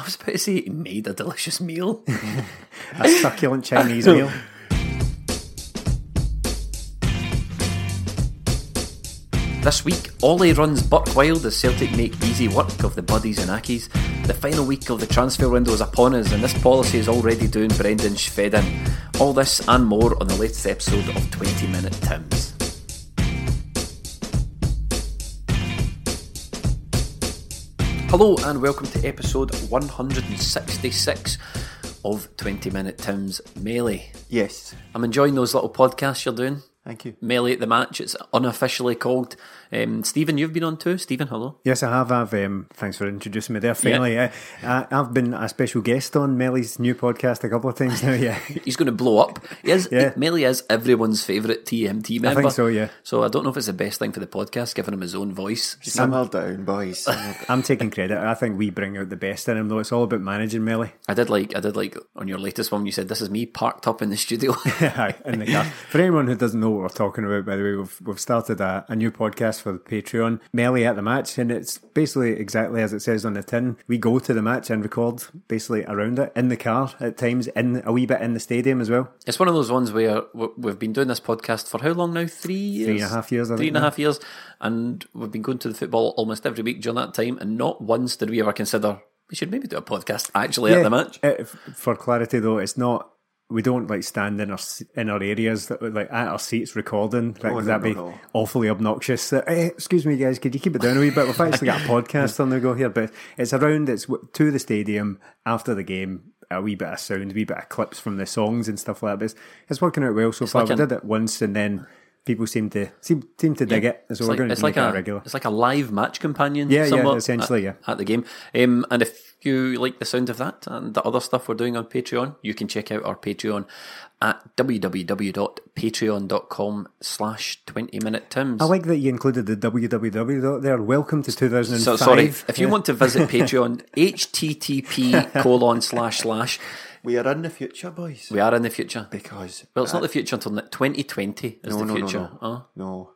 I was about to say he made a delicious meal. A succulent Chinese meal. This week, Ollie runs buck wild as Celtic make easy work of the Buddies and Accies. The final week of the transfer window is upon us, and this policy is already doing Brendan Schved in. All this and more on the latest episode of 20 Minute Tims. Hello, and welcome to episode 166 of 20 Minute Tims Melly. Yes, I'm enjoying those little podcasts you're doing. thank you. Melly at the match, it's unofficially called. Um, Stephen, you've been on too. Stephen, hello. Yes, I have. I've um, thanks for introducing me there. Finally, uh, I, I've been a special guest on Melly's new podcast a couple of times now. Yeah, He's going to blow up. He is, Yeah. Melly is everyone's favourite TMT member. I think so, yeah. So I don't know if it's the best thing for the podcast, giving him his own voice. Simmer down, boys. I'm taking credit. I think we bring out the best in him, though. It's all about managing Melly. I did like, I did like on your latest one. You said this is me parked up in the studio. Aye, in the car. For anyone who doesn't know what we're talking about, by the way, we've, we've started a, a new podcast for the Patreon, Melly at the match, and it's basically exactly as it says on the tin. We go to the match and record basically around it in the car at times, in a wee bit in the stadium as well. it's one of those ones where we've been doing this podcast for how long now? Three years, Three and a half years, I Three and a half years, and we've been going to the football almost every week during that time, and not once did we ever consider we should maybe do a podcast actually at the match. f- for clarity, though, it's not. We don't like stand in our s- in our areas that like at our seats recording. Like, Oh, would no, that be no, no. awfully obnoxious? Uh, eh, excuse me, guys, could you keep it down a wee bit? We've actually got a podcast on the go here, but it's around. It's to the stadium after the game. A wee bit of sound, a wee bit of clips from the songs and stuff like that. But it's, it's working out well so far. like we an- did it once, and then people seem to seem, seem to dig it. So It's we're like, going to like make a, it a regular. It's like a live match companion. Yeah, yeah, essentially, at, yeah. at the game. Um, and if you like the sound of that and the other stuff we're doing on Patreon, you can check out our Patreon at www.patreon.com slash 20 minute tims. I like that you included the www there. Welcome to 2005. So sorry, if you want to visit Patreon, http colon slash slash. We are in the future, boys. We are in the future. because Well, it's not the future until 2020 is no, the no, no, future. no, Oh, no.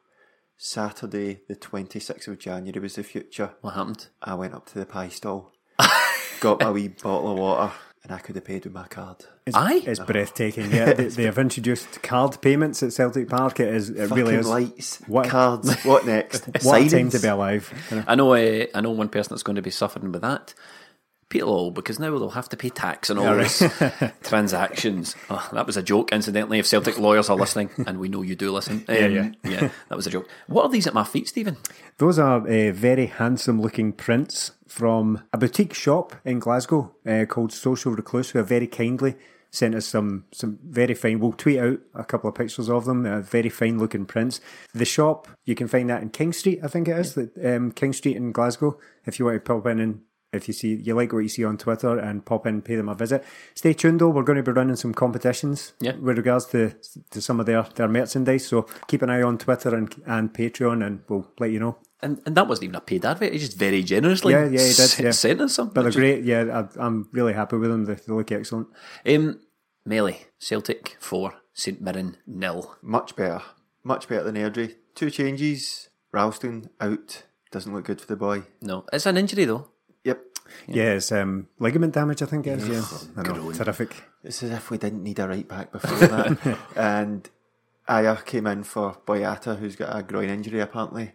Saturday, the twenty sixth of January was the future. what happened? I went up to the pie stall, got my wee bottle of water, and I could have paid with my card. It's, Aye. it's breathtaking. Yeah, they, they have introduced card payments at Celtic Park. It is. It really Fucking is. lights, What- cards. What next? What a time to be alive. you know. I know. Uh, I know one person that's going to be suffering with that. Peter Lawwell, because now they'll have to pay tax on all this transactions. Oh, that was a joke, incidentally. If Celtic lawyers are listening, and we know you do listen, um, yeah. yeah, that was a joke. What are these at my feet, Stephen? Those are uh, very handsome looking prints from a boutique shop in Glasgow uh, called Social Recluse, who have very kindly sent us some some very fine. We'll tweet out a couple of pictures of them. Uh, very fine looking prints. The shop you can find that in King Street, I think it is. that um, King Street in Glasgow. If you want to pop in and if you see you like what you see on Twitter and pop in, pay them a visit. Stay tuned though. We're going to be running some competitions Yeah. with regards to to some of their their merchandise. So keep an eye on Twitter and and Patreon, and we'll let you know. And, and that wasn't even a paid advert. He just very generously Yeah, yeah, he did, s- yeah. sent us some. But they're great. Yeah, I, I'm really happy with them. They, they look excellent. Um, Melly, Celtic 4, St Mirren nil. Much better. Much better than Airdrie. Two changes. Ralston out. Doesn't look good for the boy. No, it's an injury though. Yeah, it's um, ligament damage. I think it is. Yeah, I know. Terrific. It's as if we didn't need a right back before that. and Ajer came in for Boyata, who's got a groin injury apparently.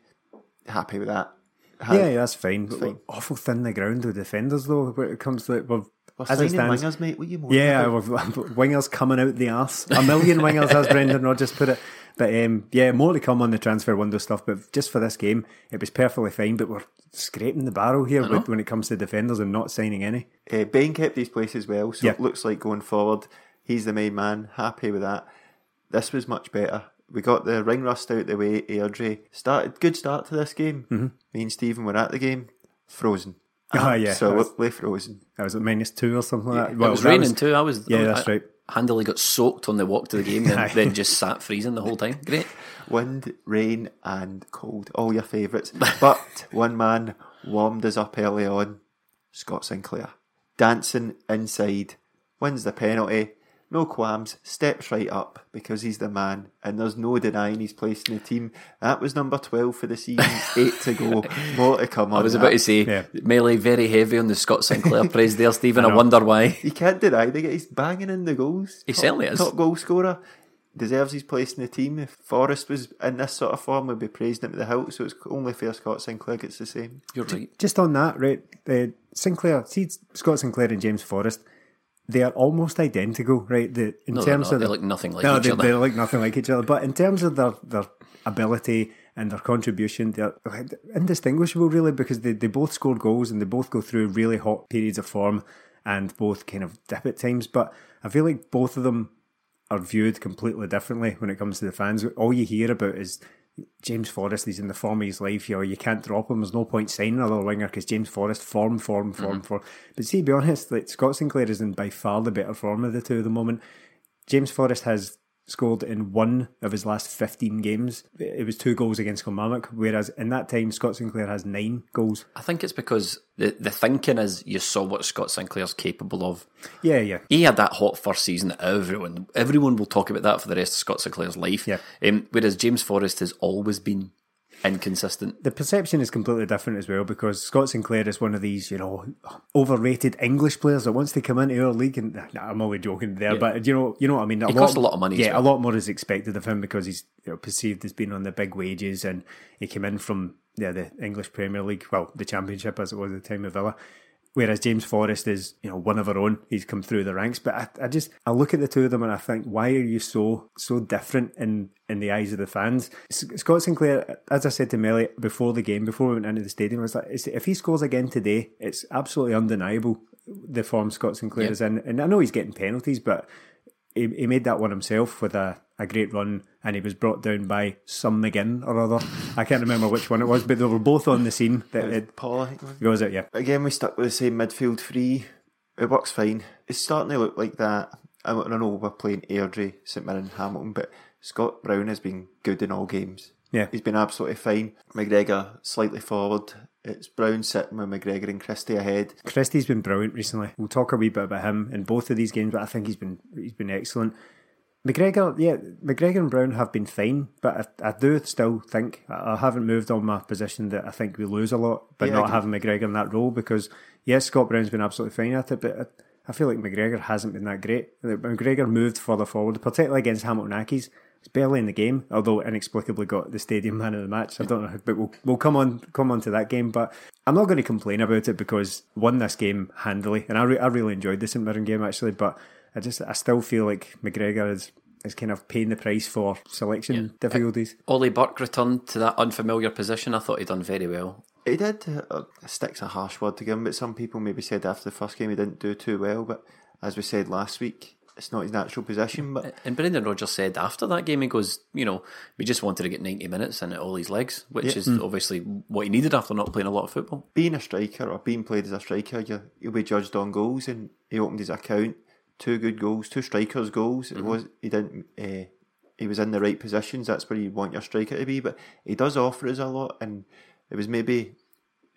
Happy with that. had- yeah, yeah, that's fine. But fine. awful thin the ground with defenders though. When it comes to it, we've, We're as it stands, wingers, mate. What you moaning Yeah, wingers coming out the arse. A million wingers, as Brendan Rodgers put it. But um, yeah, more to come on the transfer window stuff. But just for this game, it was perfectly fine. But we're scraping the barrel here with, when it comes to defenders and not signing any. Uh, Bain kept his place as well, so Yeah. it looks like going forward, he's the main man. Happy with that. This was much better. We got the ring rust out the way. Airdrie started good start to this game. Mm-hmm. Me and Stephen were at the game, frozen. Ah, yeah, absolutely frozen. I was at minus two or something like that. it was raining too. I was Yeah, I, that's I right. Handily got soaked on the walk to the game, then, Aye. then just sat freezing the whole time. Great. Wind, rain, and cold. All your favourites. But one man warmed us up early on. Scott Sinclair. Dancing inside. Wins the penalty. No qualms. Steps right up because he's the man. And there's no denying his place in the team. That was number 12 for the season. Eight to go. More to come I was that. about to say, Yeah. Melly very heavy on the Scott Sinclair praise there, Stephen. I, know. wonder why. You can't deny the guy. He's banging in the goals. He Top- certainly is. Top goal scorer. Deserves his place in the team. If Forrest was in this sort of form, we'd be praising him to the hilt. So it's only fair Scott Sinclair gets the same. You're right. Just on that, right? Uh, Sinclair, see Scott Sinclair and James Forrest, they are almost identical, right? The, in No, terms of They the- look nothing like no, each they, other. They look nothing like each other. But in terms of their their ability and their contribution, they're indistinguishable, really, because they, they both scored goals and they both go through really hot periods of form and both kind of dip at times. But I feel like both of them are viewed completely differently when it comes to the fans. All you hear about is James Forrest, he's in the form of his life. You know, you can't drop him. There's no point signing another winger because James Forrest, form, form, form, mm-hmm. form. But see, to be honest, like Scott Sinclair is in by far the better form of the two at the moment. James Forrest has scored in one of his last 15 games. It was two goals against Kilmarnock, whereas in that time, Scott Sinclair has nine goals. I think it's because the, the thinking is you saw what Scott Sinclair's capable of. Yeah, yeah. He had that hot first season that everyone everyone will talk about that for the rest of Scott Sinclair's life. Yeah. Um, whereas James Forrest has always been inconsistent. The perception is completely different as well because Scott Sinclair is one of these, you know, overrated English players that wants to come into our league. And nah, I'm only joking there, but you know, you know what I mean. A He costs a lot of money Yeah, well. a lot more is expected of him because he's you know, perceived as being on the big wages, and he came in from yeah the English Premier League, well, the Championship as it was at the time of Villa. Whereas James Forrest is, you know, one of our own. He's come through the ranks, but I, I just I look at the two of them and I think, why are you so so different in in the eyes of the fans? Scott Sinclair, as I said to Melly before the game, before we went into the stadium, I was like, if he scores again today, it's absolutely undeniable the form Scott Sinclair Yeah. is in. And I know he's getting penalties, but he, he made that one himself with a, a great run, and he was brought down by some McGinn or other. I can't remember which one it was, but they were both on the scene. That it Paul, I think. it was. goes out, yeah. Again, we stuck with the same midfield three. It works fine. It's starting to look like that. I don't know we're playing Airdrie, St Mirren, Hamilton, but Scott Brown has been good in all games. Yeah. He's been absolutely fine. McGregor slightly forward. It's Brown sitting with McGregor and Christie ahead. Christie's been brilliant recently. We'll talk a wee bit about him in both of these games, but I think he's been he's been excellent. McGregor, yeah, McGregor and Brown have been fine, but I, I do still think I I haven't moved on my position that I think we lose a lot by Yeah, not having McGregor in that role because yes, Scott Brown's been absolutely fine at it, but I, I feel like McGregor hasn't been that great. McGregor moved further forward, particularly against Hamilton Accies. He's barely in the game, although inexplicably got the stadium man of the match. I don't know, but we'll, we'll come on come on to that game. But I'm not going to complain about it because won this game handily, and I, re- I really enjoyed the St Mirren game actually. But I just I still feel like McGregor is is kind of paying the price for selection difficulties. Ollie Burke returned to that unfamiliar position. I thought he'd done very well. He did. Uh, stick's a harsh word to give him, but some people maybe said after the first game he didn't do too well. But as we said last week, it's not his natural position. But And Brendan Rodgers said after that game, he goes, you know, we just wanted to get 90 minutes and all his legs, which is obviously what he needed after not playing a lot of football. being a striker or being played as a striker, you, you'll be judged on goals. And he opened his account, two good goals, two strikers' goals. It was he didn't. Uh, he was in the right positions. That's where you want your striker to be. But he does offer us a lot, and it was maybe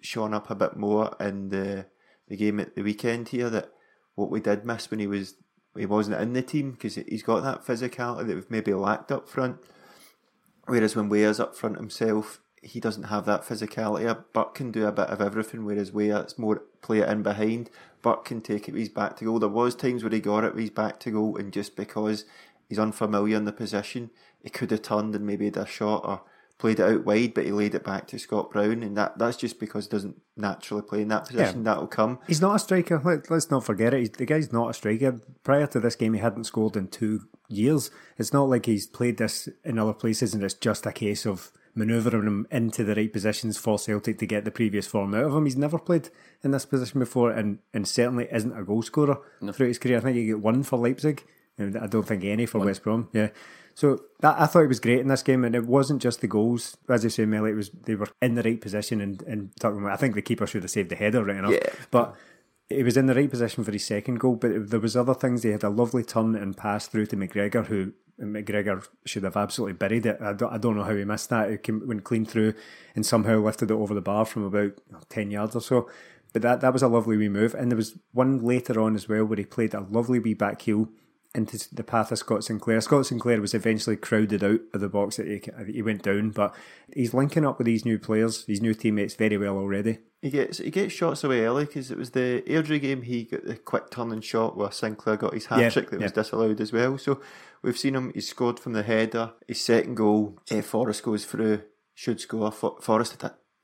shown up a bit more in the the game at the weekend here that what we did miss when he was he wasn't in the team because he's got that physicality that we've maybe lacked up front. Whereas when Weah's up front himself, he doesn't have that physicality. Burke can do a bit of everything, whereas Weah, it's more play it in behind. Burke can take it with his back to goal. There was times where he got it with his back to goal, and just because he's unfamiliar in the position, he could have turned and maybe had a shot or played it out wide, but he laid it back to Scott Brown, and that that's just because he doesn't naturally play in that position. Yeah. That'll come. He's not a striker. Let, let's not forget it. He's, the guy's not a striker. Prior to this game, he hadn't scored in two years. It's not like he's played this in other places and it's just a case of manoeuvring him into the right positions for Celtic to get the previous form out of him. He's never played in this position before and, and certainly isn't a goal scorer throughout his career. I think he got one for Leipzig and I don't think any for West Brom. Yeah. So that, I thought it was great in this game, and it wasn't just the goals. As you say, Melly, it was they were in the right position and, and talking. I think the keeper should have saved the header right enough. Yeah. But he was in the right position for his second goal. But there was other things. He had a lovely turn and pass through to McGregor, who McGregor should have absolutely buried it. I don't, I don't know how he missed that. It came, went clean through and somehow lifted it over the bar from about ten yards or so. But that that was a lovely wee move. And there was one later on as well where he played a lovely wee back heel into the path of Scott Sinclair. Scott Sinclair was eventually crowded out of the box that he, he went down, but he's linking up with these new players, these new teammates very well already. He gets he gets shots away early because it was the Airdrie game. He got the quick turning shot where Sinclair got his hat Yeah, trick that was disallowed as well. So we've seen him. He scored from the header. His second goal, eh, Forrest goes through. Should score. For, Forrest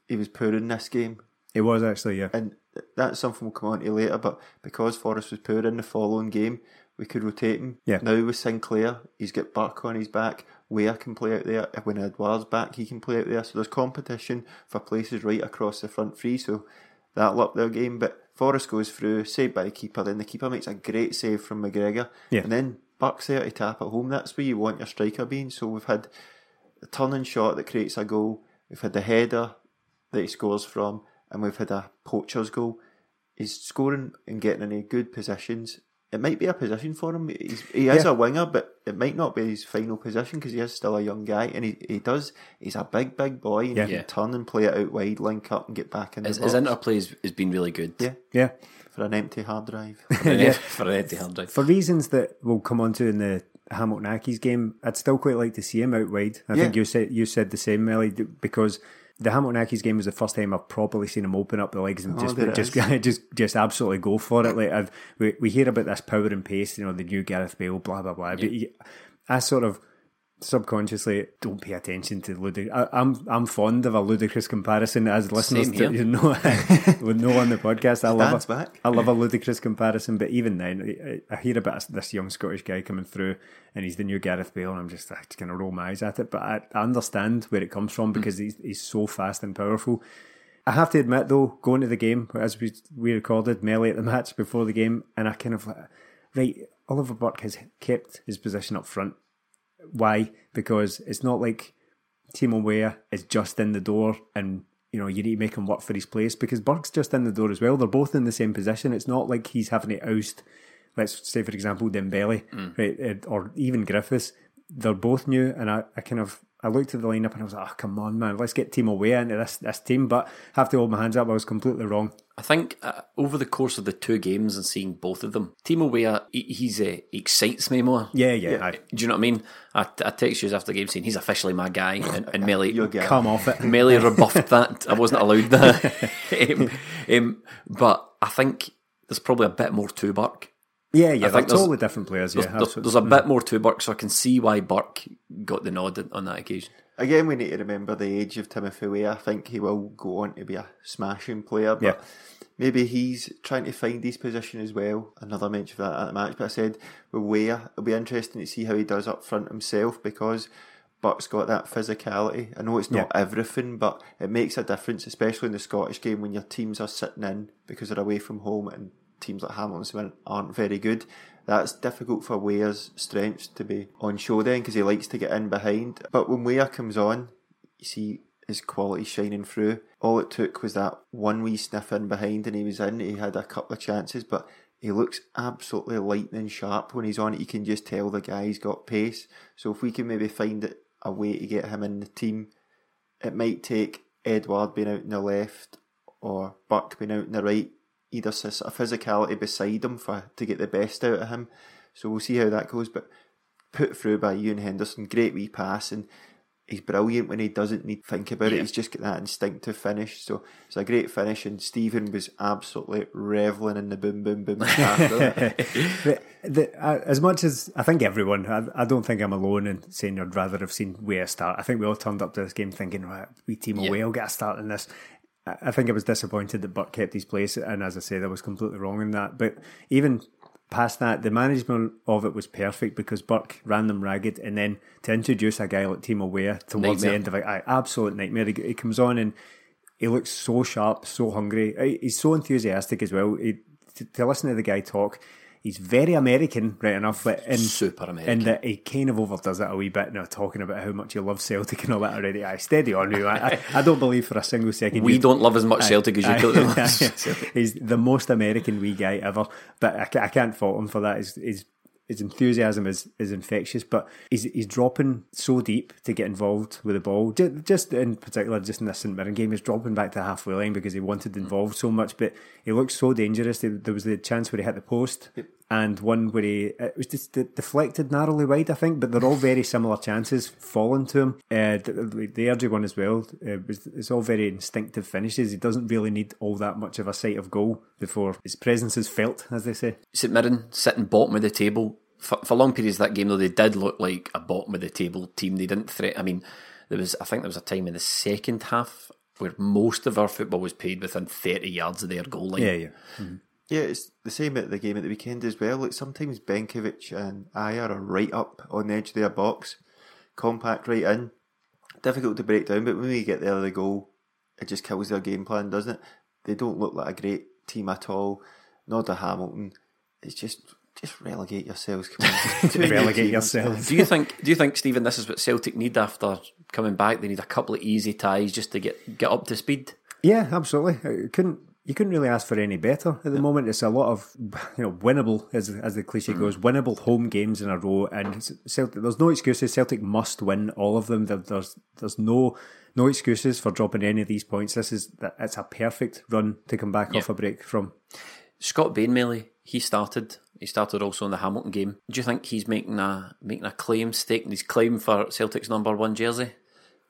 he was poor in this game, It was actually, yeah. and that's something we'll come on to later. But because Forrest was poor in the following game, we could rotate him. Yeah. Now with Sinclair, he's got Burke on his back. Weah can play out there. When Edouard's back, he can play out there. So there's competition for places right across the front three. So that'll up their game. But Forrest goes through, saved by the keeper. Then the keeper makes a great save from McGregor. Yeah. And then Burke's there to tap at home. That's where you want your striker being. So we've had a turning shot that creates a goal. We've had the header that he scores from, and we've had a poacher's goal. He's scoring and getting into good positions. It might be a position for him. He's, he is Yeah. a winger, but it might not be his final position because he is still a young guy, and he, he does. He's a big, big boy, and Yeah. he Yeah. can turn and play it out wide, link up, and get back in the His, box. his interplay has, has been really good. yeah, Yeah. for an empty hard drive. yeah. for an empty hard drive. For reasons that we'll come on to in the Hamilton Accies game, I'd still quite like to see him out wide. I Yeah. think you said you said the same, Melly, because the Hamilton Accies game was the first time I've probably seen him open up the legs and Oh, just just, just just absolutely go for it. Like I've, we we hear about this power and pace, you know, the new Gareth Bale, blah blah blah. But I sort of subconsciously don't pay attention to ludicrous. I'm I'm fond of a ludicrous comparison as listeners to you know know on the podcast. I love a, back. I love a ludicrous comparison, but even then, I, hear about this young Scottish guy coming through, and he's the new Gareth Bale, and I'm just, just kind of roll my eyes at it. But I, I understand where it comes from because he's he's so fast and powerful. I have to admit, though, going to the game as we we recorded Melly at the match before the game, and I kind of right. Oliver Burke has kept his position up front. Why? Because it's not like Timo Weah is just in the door and you know you need to make him work for his place because Burke's just in the door as well. They're both in the same position. It's not like he's having to oust, let's say for example Dembele, right, eh, or even Griffiths. They're both new, and I, I kind of I looked at the lineup and I was like, oh come on man, let's get Timo Weah into this this team. But I have to hold my hands up. I was completely wrong. I think uh, over the course of the two games and seeing both of them, Timo Weah, he, he's uh, excites me more. Yeah, yeah. aye. Do you know what I mean? I, I text you after the game saying he's officially my guy, and, and Melly, Come off it. Melly rebuffed that. I wasn't allowed that. um, um, but I think there's probably a bit more to Burke. Yeah, yeah. I They're think totally different players. Yeah, There's, there's, there's a bit more to Burke, so I can see why Burke got the nod on that occasion. Again, we need to remember the age of Timothy Weah. I think he will go on to be a smashing player, but Yeah. maybe he's trying to find his position as well. Another mention of that at the match, but I said with Weah, it'll be interesting to see how he does up front himself because Burke's got that physicality. I know it's not everything, but it makes a difference, especially in the Scottish game when your teams are sitting in because they're away from home and teams like Hamilton aren't very good. That's difficult for Weah's strengths to be on show then because he likes to get in behind. But when Weah comes on, you see his quality shining through. All it took was that one wee sniff in behind and he was in. He had a couple of chances, but he looks absolutely lightning sharp when he's on. You can just tell the guy's got pace. So if we can maybe find a way to get him in the team, it might take Edouard being out in the left or Burke being out in the right, either s- a physicality beside him for to get the best out of him. So we'll see how that goes. But put through by Ewan Henderson, great wee pass, and he's brilliant when he doesn't need to think about Yeah. it. He's just got that instinctive finish. So it's a great finish, and Stephen was absolutely reveling in the boom, boom, boom the, the, uh, as much as I think everyone, I, I don't think I'm alone in saying I'd rather have seen a start. I think we all turned up to this game thinking, right, we team Yeah. away, will get a start in this. I think I was disappointed that Burke kept his place, and as I said, I was completely wrong in that. But even past that, the management of it was perfect because Burke ran them ragged, and then to introduce a guy like Timo Weah towards the end of it, absolute nightmare. He, he comes on and he looks so sharp, so hungry. He- He's so enthusiastic as well. He, to, to listen to the guy talk, he's very American, right enough. But in, Super American. And that he kind of overdoes it a wee bit now, talking about how much he loves Celtic and all that already. I steady on you. I, I, I don't believe for a single second. We don't love as much Celtic as you do. he's the most American wee guy ever, but I, I can't fault him for that. His, his, his enthusiasm is, is infectious, but he's he's dropping so deep to get involved with the ball. Just, just in particular, just in this St Mirren game, he's dropping back to the halfway line because he wanted involved so much. But he looked so dangerous. There there was the chance where he hit the post. And one where he it was just deflected narrowly wide, I think, but they're all very similar chances falling to him. Uh, the, the Ergy one as well. Uh, it's all very instinctive finishes. He doesn't really need all that much of a sight of goal before his presence is felt, as they say. St Mirren sitting bottom of the table for, for long periods of that game though they did look like a bottom of the table team they didn't threat I mean there was I think there was a time in the second half where most of our football was played within 30 yards of their goal line Yeah, yeah. Yeah, it's the same at the game at the weekend as well. Like sometimes Benkovic and Ajer are right up on the edge of their box, compact right in. Difficult to break down, but when we get the other goal, it just kills their game plan, doesn't it? They don't look like a great team at all. Nor do Hamilton. It's just just relegate yourselves. Come on. Relegate yourselves. do you think do you think Stephen this is what Celtic need after coming back they need a couple of easy ties just to get get up to speed Yeah, absolutely. You couldn't you couldn't really ask for any better at the moment. It's a lot of you know winnable, as as the cliche mm. goes, winnable home games in a row, and Celtic. There's no excuses. Celtic must win all of them. There, there's there's no no excuses for dropping any of these points. This is it's a perfect run to come back off a break from. Scott Bain Melly he started he started also in the Hamilton game do you think he's making a making a claim staking his claim for Celtic's number one jersey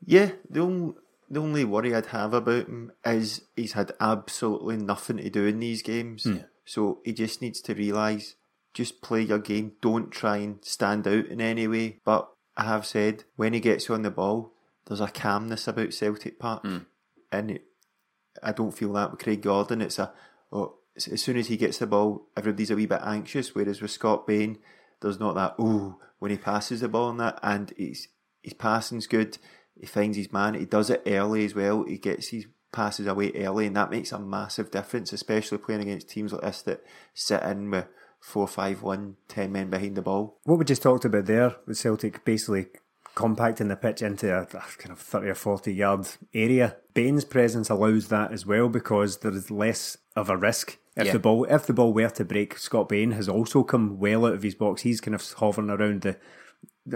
Yeah, the only the only worry I'd have about him is he's had absolutely nothing to do in these games. Hmm. So he just needs to realise just play your game. Don't try and stand out in any way. But I have said when he gets on the ball, there's a calmness about Celtic Park, hmm. and it, I don't feel that with Craig Gordon. It's a oh, as as soon as he gets the ball, everybody's a wee bit anxious. Whereas with Scott Bain, there's not that ooh when he passes the ball and that, and he's his passing's good. He finds his man. He does it early as well. He gets his passes away early, and that makes a massive difference, especially playing against teams like this that sit in with four, five, one, ten men behind the ball. What we just talked about there with Celtic basically compacting the pitch into a, kind of 30 or 40 yard area. Bain's presence allows that as well because there is less of a risk. If Yeah. the ball if the ball were to break, Scott Bain has also come well out of his box. He's kind of hovering around the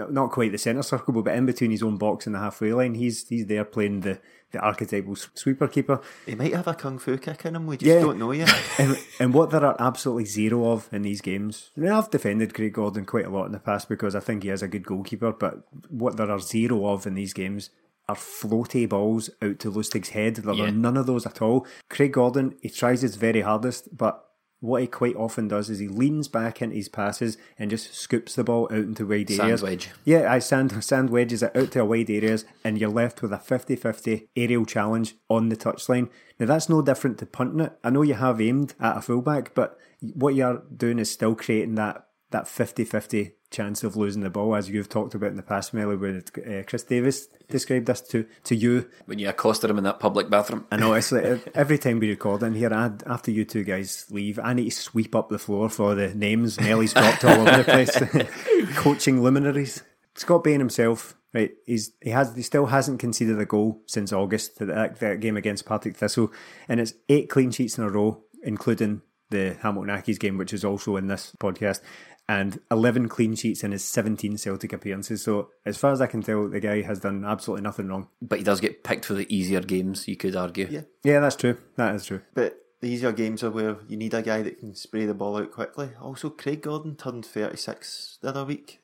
not quite the centre circle, but in between his own box and the halfway line. He's he's there playing the, the archetypal sweeper keeper. He might have a kung fu kick in him. We just Yeah. don't know yet. and, and what there are absolutely zero of in these games. I mean, I've defended Craig Gordon quite a lot in the past because I think he is a good goalkeeper, but what there are zero of in these games are floaty balls out to Lustig's head. There Yeah. are none of those at all. Craig Gordon, he tries his very hardest, but what he quite often does is he leans back into his passes and just scoops the ball out into wide Sand areas. wedge. Yeah, I sand sand wedges it out to wide areas, and you're left with a 50-50 aerial challenge on the touchline. Now that's no different to punting it. I know you have aimed at a fullback, but what you're doing is still creating that that 50-50 chance of losing the ball, as you've talked about in the past, Melly, when uh, Chris Davies described this to to you. when you accosted him in that public bathroom I know it's like every time we record in here, I, after you two guys leave, I need to sweep up the floor for the names Melly's dropped all over the place. Coaching luminaries. Scott Bain himself, right? He's he has he still hasn't conceded a goal since August to that, that game against Partick Thistle, and it's eight clean sheets in a row, including the Hamilton Accies game, which is also in this podcast, and eleven clean sheets in his seventeen Celtic appearances. So as far as I can tell, the guy has done absolutely nothing wrong. but he does get picked for the easier games you could argue Yeah. Yeah, that's true. That is true. But the easier games are where you need a guy that can spray the ball out quickly. Also, Craig Gordon turned 36 the other week.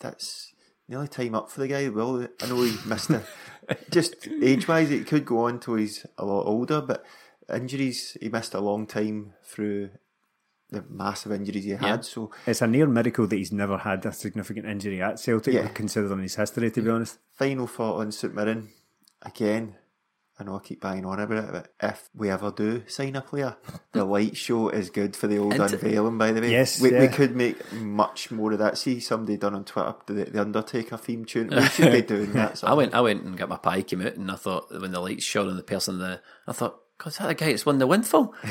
That's nearly time up for the guy. Well, I know he missed it. Just age wise, it could go on till he's a lot older, but injuries, he missed a long time through the massive injuries he had. So It's a near miracle that he's never had a significant injury at Celtic, Yeah. considering his history, to be honest. final thought on St Mirren again. I know I keep banging on about it, but if we ever do sign a player, the light show is good for the old And- unveiling. By the way, Yes, we, we could make much more of that. See somebody done on Twitter the, the Undertaker theme tune. We should be doing that. I went, I went and got my pie came out, and I thought when the lights shone on the person, in the I thought, God, is that the guy that's won the windfall?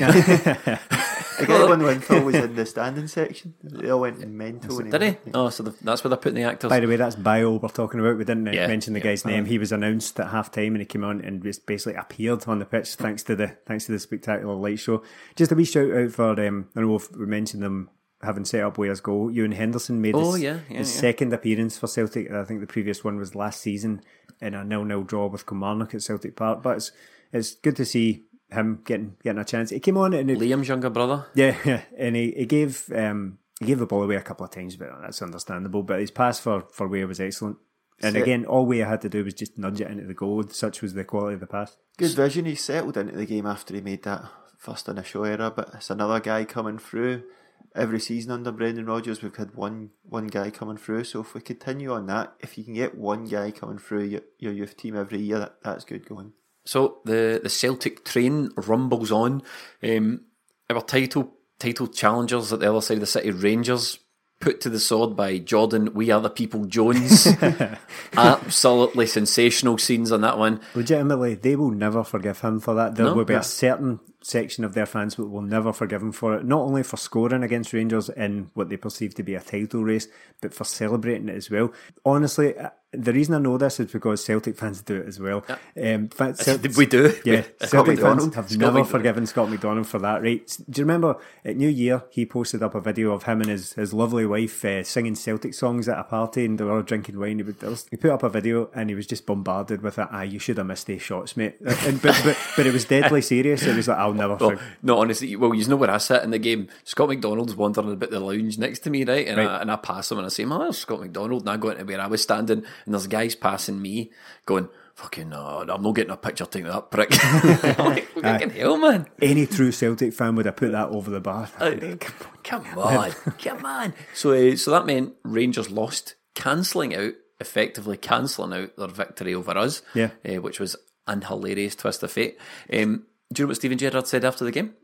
The guy when Winfield was in the standing section, they all went mental. Did he? Oh, so the, that's where they're putting the actors. By the way, that's Bayo we're talking about. We didn't Yeah, mention the yeah. guy's name. He was announced at half time and he came on and just basically appeared on the pitch thanks to the thanks to the spectacular light show. Just a wee shout out for um, I know if we mentioned them having set up Weah's goal. Ewan Henderson made Oh, his, yeah, yeah, his yeah. second appearance for Celtic. I think the previous one was last season in a nil nil draw with Kilmarnock at Celtic Park. But it's it's good to see him getting getting a chance. He came on and it, Liam's younger brother. yeah, yeah, and he, he gave um, he gave the ball away a couple of times, but that's understandable. But his pass for for Weah was excellent. And So- again, all Weah had to do was just nudge it into the goal. Such was the quality of the pass. Good vision. He settled into the game after he made that first initial error, but it's another guy coming through. Every season under Brendan Rodgers, we've had one one guy coming through. So if we continue on that, if you can get one guy coming through your, your youth team every year, that, that's good going. So the the Celtic train rumbles on. Um, our title title challengers at the other side of the city, Rangers, put to the sword by Jordan. We are the people. Jones, absolutely sensational scenes on that one. Legitimately, they will never forgive him for that. There No? will be a certain section of their fans that will never forgive him for it. Not only for scoring against Rangers in what they perceive to be a title race, but for celebrating it as well. Honestly, uh, the reason I know this is because Celtic fans do it as well. Um, fa- We do. Yeah, Scott Celtic fans have Scott never Mc- forgiven Scott McDonald for that, right? Do you remember at New Year he posted up a video of him and his, his lovely wife uh, singing Celtic songs at a party and they were all drinking wine. He put up a video and he was just bombarded with it. Ah, you should have missed these shots, mate. And, but, but, but it was deadly serious. It was like, I'll never Well, no, honestly, well, you know where I sit in the game. Scott McDonald's wandering about the lounge next to me, right? And, I, and I pass him and I say, "Man, there's Scott McDonald." And I go into where I was standing, and there's guys passing me, going, "Fucking no, I'm not getting a picture taken of that prick." I'm like, fucking hell, man! Any true Celtic fan would have put that over the bar. Come on, come on. So, uh, so that meant Rangers lost, cancelling out, effectively cancelling out their victory over us. Yeah. uh, which was an hilarious twist of fate. Um, do you know what Steven Gerrard said after the game?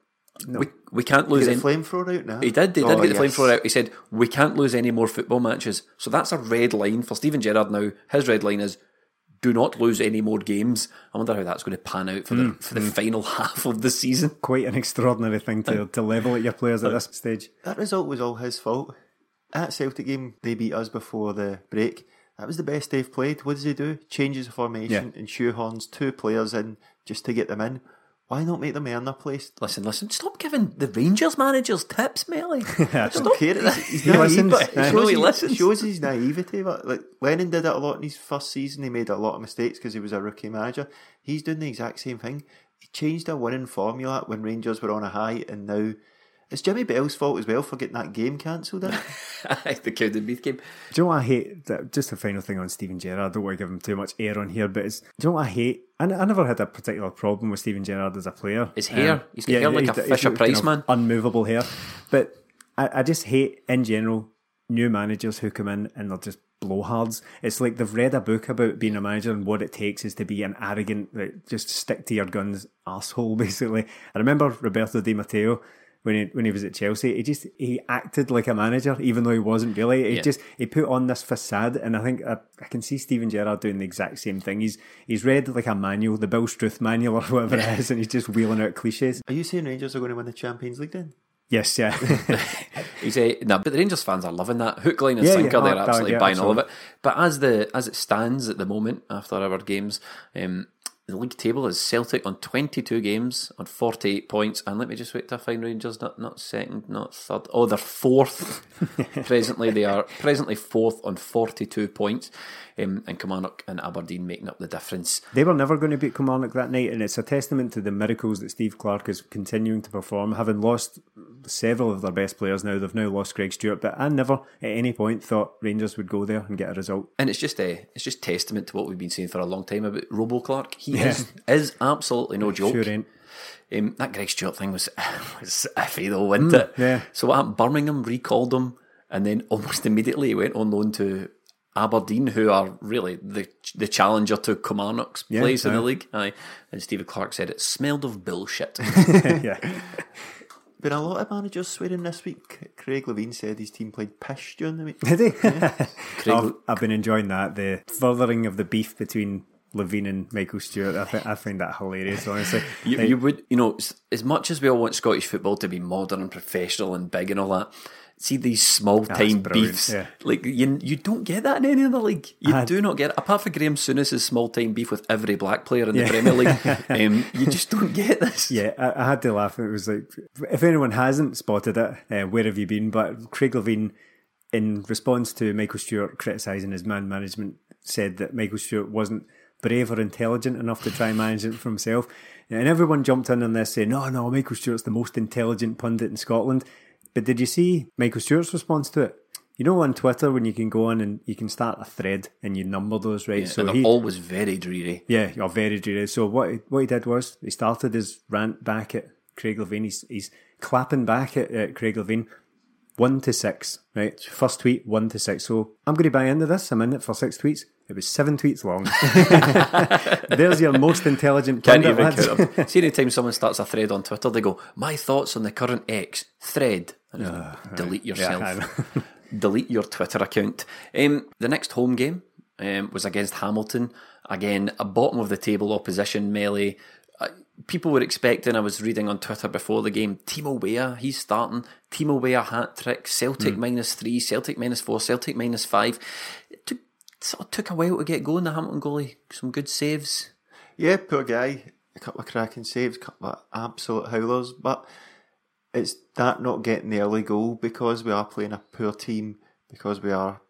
We we can't lose Get any. the flamethrower out now. He did. He did Oh, get the yes. flamethrower out. He said, "We can't lose any more football matches." So that's a red line for Steven Gerrard now. His red line is, "Do not lose any more games." I wonder how that's going to pan out for the mm, for the mm. final half of the season. Quite an extraordinary thing to, to level at your players at this stage. That result was all his fault. At Celtic game, they beat us before the break. That was the best they've played. What does he do? Changes the formation and shoehorns two players in just to get them in. Why not make them earn their place? Listen, listen. Stop giving the Rangers managers tips, Melly. I don't care. He's, he's He naive, listens. but it shows, he he listens. shows his naivety. But like Lennon did it a lot in his first season. He made a lot of mistakes because he was a rookie manager. He's doing the exact same thing. He changed a winning formula when Rangers were on a high, and now it's Jimmy Bell's fault as well for getting that game cancelled. In. the Cowdenbeath game. Do you know what I hate? That- Just a final thing on Steven Gerrard. I don't want to give him too much air on here, but it's, do you know what I hate? I never had a particular problem with Steven Gerrard as a player. His hair. Um, he's got hair like a Fisher he's Price kind of man. Unmovable hair. But I, I just hate, in general, new managers who come in and they're just blowhards. It's like they've read a book about being a manager and what it takes is to be an arrogant, like, just stick to your guns asshole, basically. I remember Roberto Di Matteo when he when he was at Chelsea, he just he acted like a manager, even though he wasn't really. He Yeah. just he put on this facade, and I think I, I can see Steven Gerrard doing the exact same thing. He's he's read like a manual, the Bill Struth manual or whatever it is, and he's just wheeling out cliches. Are you saying Rangers are going to win the Champions League then? Yes, yeah, He's a no, but the Rangers fans are loving that hook, line, and Yeah, sinker. yeah, they're oh, absolutely yeah, buying all of it. But as the as it stands at the moment, after our games, um, the league table is Celtic on twenty two games on forty eight points. And let me just wait to find Rangers not not second, not third. Oh, they're fourth. presently, they are presently fourth on forty two points. Um, and Kilmarnock and Aberdeen making up the difference. they were never going to beat Kilmarnock that night, and it's a testament to the miracles that Steve Clarke is continuing to perform, having lost several of their best players now. They've now lost Greg Stewart, but I never at any point thought Rangers would go there and get a result. And it's just a it's just testament to what we've been saying for a long time about Robo Clarke. He Yeah. is is absolutely no joke. Sure ain't. Um, that Greg Stewart thing was was iffy though, wasn't it? Mm, yeah. So what happened? Birmingham recalled him, and then almost immediately he went on loan to Aberdeen, who are really the the challenger to Kilmarnock's Yeah, place in the league. Aye. And Stephen Clarke said it smelled of bullshit. yeah. Been a lot of managers swearing this week. Craig Levein said his team played pish during the week. Did he? Craig- I've, I've been enjoying that. The furthering of the beef between Levein and Michael Stewart. I, th- I find that hilarious, honestly. You, Like, you would, you know, as much as we all want Scottish football to be modern and professional and big and all that, see these small time beefs. yeah. Like you, you don't get that in any other league. You I- do not get it. Apart from Graeme Souness' small time beef with every black player in Yeah. the Premier League, um, you just don't get this. Yeah, I, I had to laugh. It was like, if anyone hasn't spotted it, uh, where have you been? But Craig Levein, in response to Michael Stewart criticising his man management, said that Michael Stewart wasn't brave or intelligent enough to try and manage it for himself. And everyone jumped in on this saying, no, no, Michael Stewart's the most intelligent pundit in Scotland. But did you see Michael Stewart's response to it? You know, on Twitter, when you can go on and you can start a thread and you number those, right? and they're always very dreary. Yeah, you're very dreary. So what he, what he did was he started his rant back at Craig Levein. He's, he's clapping back at, at Craig Levein. One to six, right? First tweet, one to six. So I'm going to buy into this. I'm in it for six tweets. It was seven tweets long. There's your most intelligent Can't even lads. count them. See, anytime someone starts a thread on Twitter, they go, "My thoughts on the current X thread." Like, delete yourself. I know. delete your Twitter account. Um, the next home game um, was against Hamilton. Again, a bottom of the table opposition Melly. Uh, people were expecting, I was reading on Twitter before the game, Timo Weah, he's starting. Timo Weah hat trick, Celtic minus three, Celtic minus four, Celtic minus five. It took, sort of took a while to get going, the Hamilton goalie. Some good saves. Yeah, poor guy. A couple of cracking saves, a couple of absolute howlers, but it's that not getting the early goal because we are playing a poor team, because we are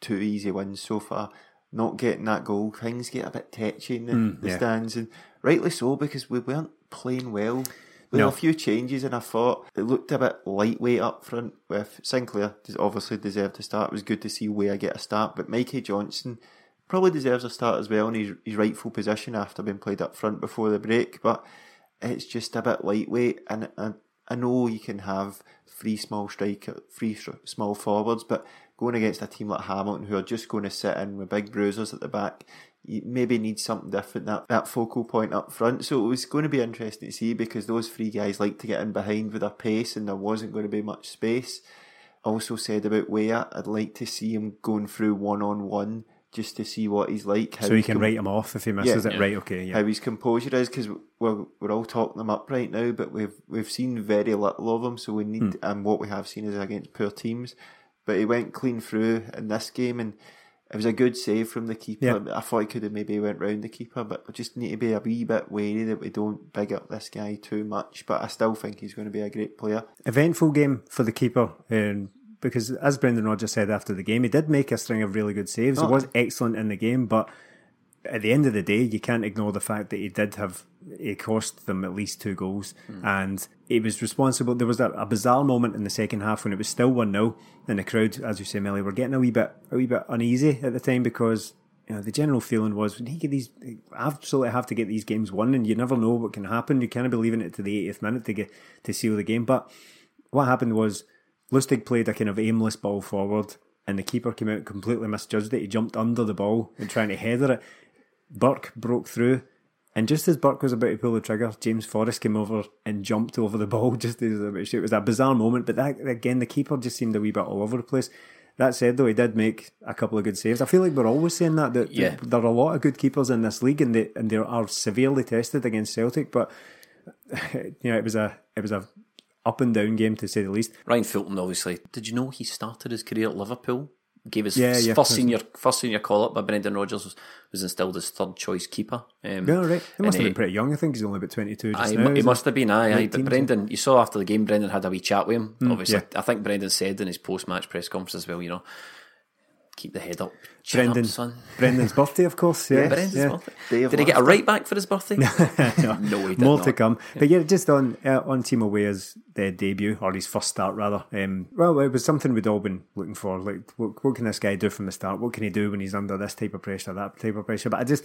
two easy wins so far. Not getting that goal, things get a bit tetchy in the, hmm, the yeah. stands, and rightly so because we weren't playing well. We No. had a few changes, and I thought it looked a bit lightweight up front. With Sinclair, obviously deserved to start. It was good to see Weah I get a start, but Mikey Johnson probably deserves a start as well in his, his rightful position after being played up front before the break. But it's just a bit lightweight, and I, I know you can have three small striker, three small forwards, but going against a team like Hamilton who are just going to sit in with big bruisers at the back, you maybe need something different that that focal point up front. So it was going to be interesting to see because those three guys like to get in behind with their pace, and there wasn't going to be much space. Also said about Weah, I'd like to see him going through one on one just to see what he's like. How So he can com- write him off if he misses Yeah. it. Right, okay, yeah. how his composure is because we're we're all talking them up right now, but we've we've seen very little of him, so we need hmm. and what we have seen is against poor teams. But he went clean through in this game, and it was a good save from the keeper. Yeah. I thought he could have maybe went round the keeper, but we just need to be a wee bit wary that we don't big up this guy too much. But I still think he's going to be a great player. eventful game for the keeper. Um, because as Brendan Rodgers said after the game, he did make a string of really good saves. He Oh. was excellent in the game, but at the end of the day, you can't ignore the fact that he did have it cost them at least two goals, and he was responsible. There was a, a bizarre moment in the second half when it was still one 0 and the crowd, as you say, Melly, were getting a wee bit a wee bit uneasy at the time because. You know, the general feeling was when he get these, absolutely have to get these games won, and you never know what can happen. You can't be leaving it to the 80th minute to get to seal the game. But what happened was Lustig played a kind of aimless ball forward, and the keeper came out completely misjudged it. He jumped under the ball and trying to header it. Burke broke through, and just as Burke was about to pull the trigger, James Forrest came over and jumped over the ball just as he was about to shoot. It was a bizarre moment, but that again, the keeper just seemed a wee bit all over the place. That said, though, he did make a couple of good saves. I feel like we're always saying that that Yeah. there are a lot of good keepers in this league, and they and they are severely tested against Celtic. But you know, it was a it was a up and down game to say the least. Ryan Fulton, obviously. Did you know he started his career at Liverpool? Gave his Yeah, yeah. first senior first senior call up by Brendan Rodgers was, was instilled as third choice keeper. Um, Yeah, right. He must have been pretty young. I think he's only about twenty two just Aye, now. he isn't must have been, aye, aye. But Brendan, you saw after the game, Brendan had a wee chat with him. Obviously, Mm, yeah. I think Brendan said in his post match press conference as well, you know, keep the head up. Brendan, up, son. Brendan's birthday, of course. Yeah, Brendan's yeah. birthday. Day of Did he get a right back for his birthday? no, No, he did more not. to come. But yeah, just on uh, on Timo Weah's uh, debut or his first start rather. Um, well, it was something we'd all been looking for. Like, what, what can this guy do from the start? What can he do when he's under this type of pressure, that type of pressure? But I just,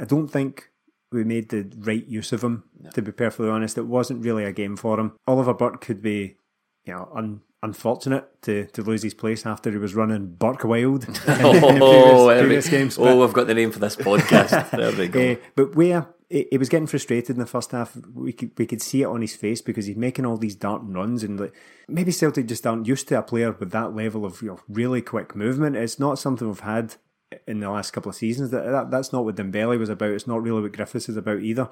I don't think we made the right use of him. To be perfectly honest, it wasn't really a game for him. Oliver Burke could be, you know, un, unfortunate to, to lose his place after he was running Burke Wild in, the- in the Oh, previous, we- previous but- oh, we've got the name for this podcast. there we go. uh, but where he he was getting frustrated in the first half, we could we could see it on his face because he's making all these dart runs and like maybe Celtic just aren't used to a player with that level of you know, really quick movement. It's not something we've had in the last couple of seasons. That, that that's not what Dembele was about. It's not really what Griffiths is about either.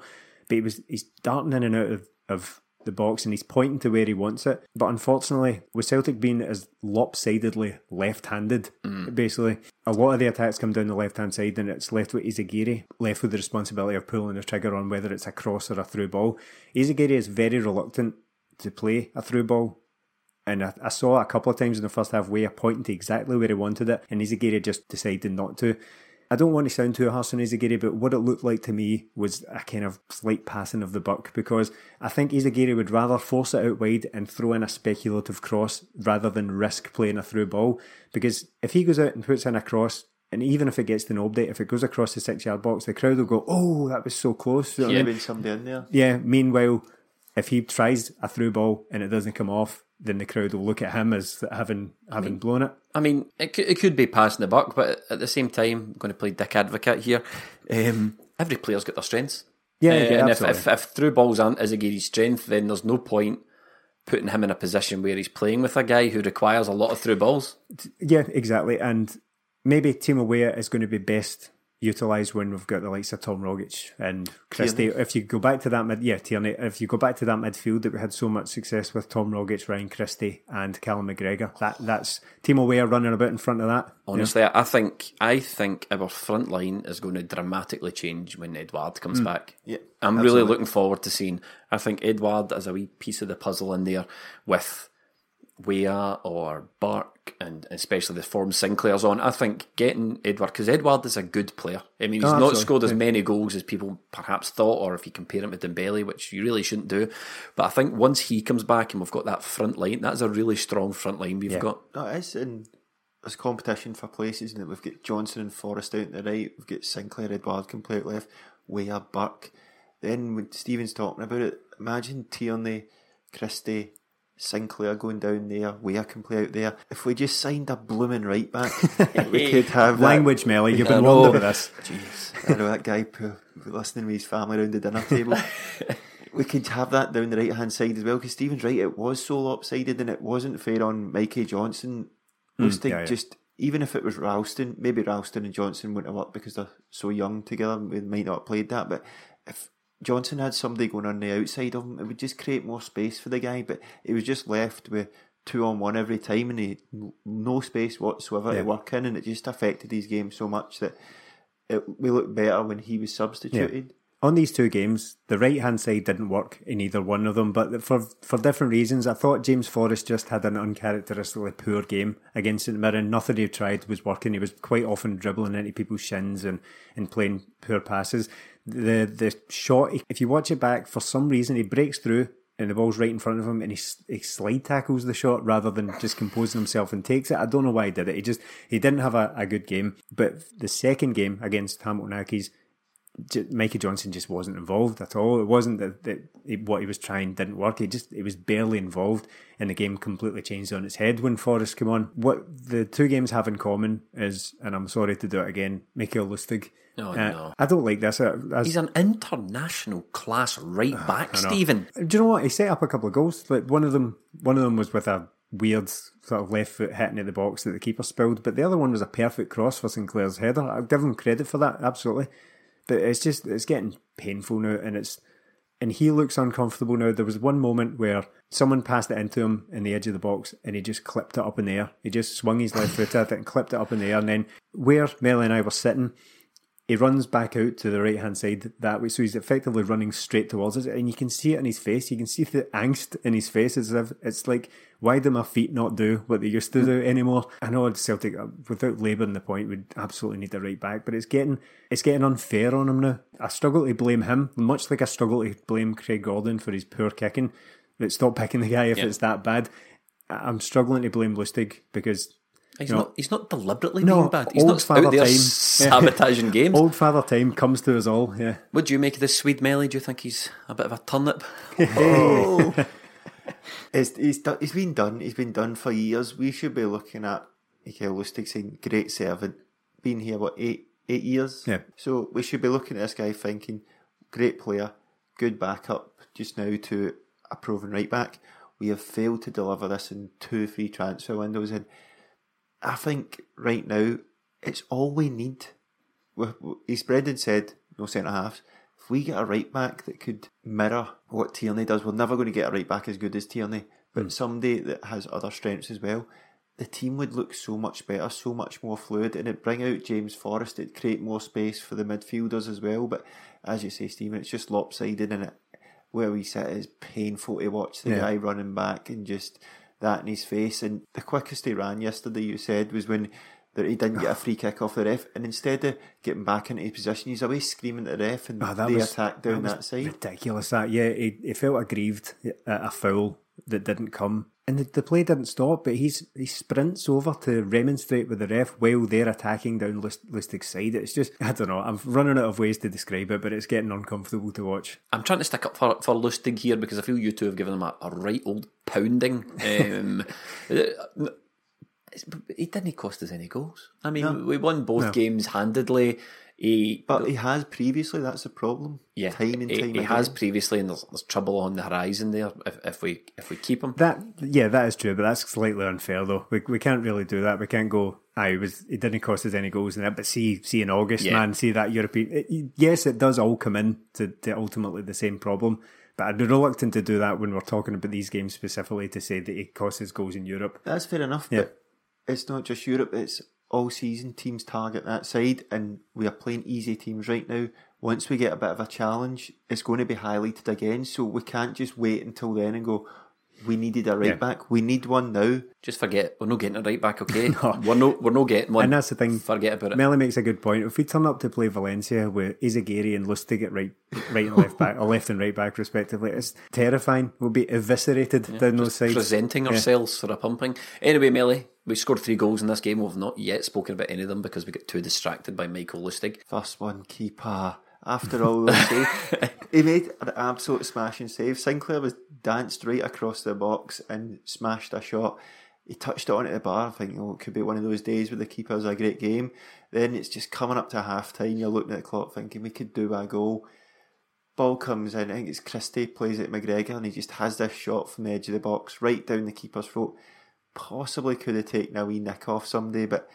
But he was he's darting in and out of, of the box and he's pointing to where he wants it. But unfortunately, with Celtic being as lopsidedly left-handed, mm. basically, a lot of the attacks come down the left-hand side and it's left with Izaguirre, left with the responsibility of pulling the trigger on whether it's a cross or a through ball. Izaguirre is very reluctant to play a through ball. And I, I saw a couple of times in the first half where pointing to exactly where he wanted it, and Izaguirre just decided not to. I don't want to sound too harsh on Izaguirre, but what it looked like to me was a kind of slight passing of the buck because I think Izaguirre would rather force it out wide and throw in a speculative cross rather than risk playing a through ball. Because if he goes out and puts in a cross, and even if it gets to Nobody, if it goes across the six yard box, the crowd will go, Oh, that was so close. You know what I mean? somebody in there. Yeah, meanwhile, if he tries a through ball and it doesn't come off, then the crowd will look at him as having having blown it. I mean, it could, it could be passing the buck, but at the same time, I'm going to play dick advocate here. Um, every player's got their strengths. Yeah, Uh, yeah, and if, if, if through balls aren't Izaguirre's strength, then there's no point putting him in a position where he's playing with a guy who requires a lot of through balls. Yeah, exactly. And maybe Timo Weah is going to be best utilised when we've got the likes of Tom Rogic and Christie. If you go back to that mid, yeah, Tierney. If you go back to that midfield that we had so much success with Tom Rogic, Ryan Christie, and Callum McGregor, that that's Timo Weah running about in front of that. Honestly, I think I think our front line is going to dramatically change when Edouard comes hmm. back. Yeah, I'm absolutely. really looking forward to seeing. I think Edouard is a wee piece of the puzzle in there with Weah or Burke and especially the form Sinclair's on. I think getting Edouard because Edouard is a good player. I mean, he's Oh, not absolutely. scored as many goals as people perhaps thought, or if you compare him to Dembele, which you really shouldn't do. But I think once he comes back and we've got that front line, that's a really strong front line we've Yeah. got. No, it is, and there's competition for places, and we've got Johnston and Forrest out to the right, we've got Sinclair, Edouard can play out left, Weah, Burke. Then when Stephen's talking about it, imagine Tierney, Christie, Sinclair going down there, Weah can play out there. If we just signed a blooming right back, we could have that- Language, Melly, you've been I know. warned about this. I know that guy poor, listening with his family around the dinner table. we could have that down the right hand side as well because Stephen's right. It was so lopsided and it wasn't fair on Mikey Johnston. Hmm, Those things yeah, yeah. just even if it was Ralston, maybe Ralston and Johnston wouldn't have worked because they're so young together. We might not have played that, but if Johnston had somebody going on the outside of him, it would just create more space for the guy. But he was just left with two on one every time, and he no space whatsoever Yeah. to work in, and it just affected his game so much that it, we looked better when he was substituted. On these two games, the right hand side didn't work in either one of them, but for for different reasons. I thought James Forrest just had an uncharacteristically poor game against St Mirren. Nothing he tried was working. He was quite often dribbling into people's shins and, and playing poor passes. The the shot, if you watch it back, for some reason he breaks through and the ball's right in front of him and he, he slide tackles the shot rather than just composing himself and takes it. I don't know why he did it. He just he didn't have a, a good game. But the second game against Hamilton Accies, J- Mikey Johnston just wasn't involved at all. It wasn't that, that he, what he was trying didn't work. He just he was barely involved, and the game completely changed on its head when Forrest came on. What the two games have in common is, and I'm sorry to do it again, Mikael Lustig. Oh, Uh, no. I don't like this. Uh, He's an international class right back, Stephen. Do you know what? He set up a couple of goals. Like one of them, one of them was with a weird sort of left foot hitting at the box that the keeper spilled, but the other one was a perfect cross for Sinclair's header. I'll give him credit for that, absolutely. But it's just it's getting painful now, and it's and he looks uncomfortable now. There was one moment where someone passed it into him in the edge of the box, and he just clipped it up in the air. He just swung his left foot at it and clipped it up in the air, and then where Melly and I were sitting he runs back out to the right hand side that way, so he's effectively running straight towards us, and you can see it in his face. You can see the angst in his face as if it's like, why do my feet not do what they used to do anymore? I know Celtic, uh, without labouring the point, would absolutely need the right back, but it's getting it's getting unfair on him now. I struggle to blame him, much like I struggle to blame Craig Gordon for his poor kicking. But stop picking the guy if it's that bad. I'm struggling to blame Lustig because He's you know, not. He's not deliberately No, being bad. He's old not father out there time. sabotaging games. old father time comes to us all. Yeah. What do you make of this Swede Melly? Do you think he's a bit of a turnip? Oh. It's, he's, done, he's been done. He's been done for years. We should be looking at Mikael Lustig saying, great servant. Been here, what, eight eight years? Yeah. So we should be looking at this guy thinking, great player, good backup just now to a proven right back. We have failed to deliver this in two, three transfer windows. And I think right now, it's all we need. We- Brendan said, no centre halves. If we get a right back that could mirror what Tierney does, we're never going to get a right back as good as Tierney, but hmm. somebody that has other strengths as well. The team would look so much better, so much more fluid, and it'd bring out James Forrest. It'd create more space for the midfielders as well. But as you say, Stephen, it's just lopsided, and it where we sit is painful to watch the Yeah. guy running back and just that in his face. And the quickest he ran yesterday, you said, was when that he didn't get a free kick off the ref, and instead of getting back into his position, he's away screaming at the ref, and Ah, that they was- attack down was that, side. Ridiculous that. Yeah, he, he felt aggrieved at a foul that didn't come. And the, the play didn't stop, but he's he sprints over to remonstrate with the ref while they're attacking down List, Lustig's side. It's just, I don't know, I'm running out of ways to describe it, but it's getting uncomfortable to watch. I'm trying to stick up for for Lustig here because I feel you two have given him a, a right old pounding. Um, uh, it's- he didn't cost us any goals. I mean, we won both games handedly. He, But he has previously, that's the problem. yeah, Time and he, time he again. has previously, and there's, there's trouble on the horizon there if, if we if we keep him. That yeah, that is true, but that's slightly unfair though. We we can't really do that. We can't go. I was it didn't cost us any goals in that, but see see in August, Yeah. man, see that European. It, yes, it does all come in to, to ultimately the same problem, but I'd be reluctant to do that when we're talking about these games specifically to say that it costs us goals in Europe. That's fair enough, Yeah. but it's not just Europe, it's all season teams target that side, and we are playing easy teams right now. Once we get a bit of a challenge, it's going to be highlighted again, so we can't just wait until then and go, we needed a right Yeah. back. We need one now. Just forget we're not getting it right back. Okay, we're not we're not getting one. And that's the thing. Forget about it. Melly makes a good point. If we turn up to play Valencia with Izaguirre and Lustig at right, right and left back, or left and right back respectively, it's terrifying. We'll be eviscerated down those sides. presenting Yeah. ourselves for a pumping. Anyway, Melly, we scored three goals in this game. We've not yet spoken about any of them because we got too distracted by Michael Lustig. First one, keeper. After all those saves, he made an absolute smashing save. Sinclair was danced right across the box and smashed a shot. He touched it onto the bar, thinking, oh, it could be one of those days where the keeper has a great game. Then it's just coming up to half time, you're looking at the clock thinking, we could do a goal. Ball comes in, I think it's Christie, plays it McGregor, and he just has this shot from the edge of the box, right down the keeper's throat. Possibly could have taken a wee nick off somebody, but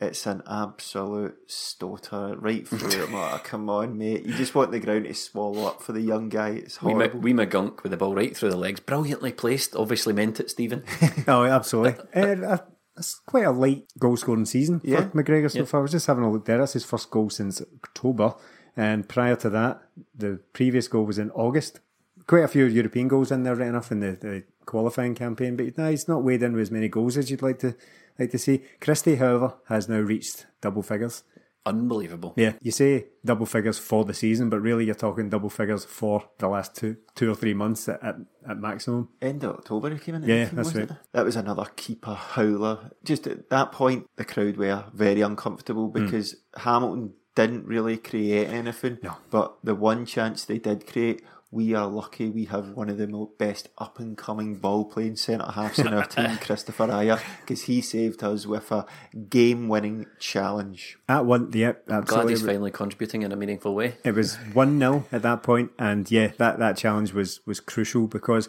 it's an absolute stoter right through it. Like, come on, mate. You just want the ground to swallow up for the young guy. It's We, horrible. we McGunk with the ball right through the legs. Brilliantly placed. Obviously meant it, Stephen. Oh, absolutely. uh, it's quite a light goal scoring season for Yeah. McGregor so far. I was just having a look there. That's his first goal since October. And prior to that, the previous goal was in August. Quite a few European goals in there, right enough, in the, the qualifying campaign. But no, he's not weighed in with as many goals as you'd like to like to see. Christie, however, has now reached double figures. Unbelievable. Yeah, you say double figures for the season, but really you're talking double figures for the last two two or three months at, at, at maximum. End of October he came in. Yeah, that's right. it? That was another keeper howler. Just at that point, the crowd were very uncomfortable Hmm. because Hamilton didn't really create anything. No. But the one chance they did create, we are lucky we have one of the mo- best up and coming ball playing centre halves in our team, Kristoffer Ajer, because he saved us with a game winning challenge. At one, yep, Glad he's finally contributing in a meaningful way. It was one 0 at that point, and yeah, that, that challenge was was crucial because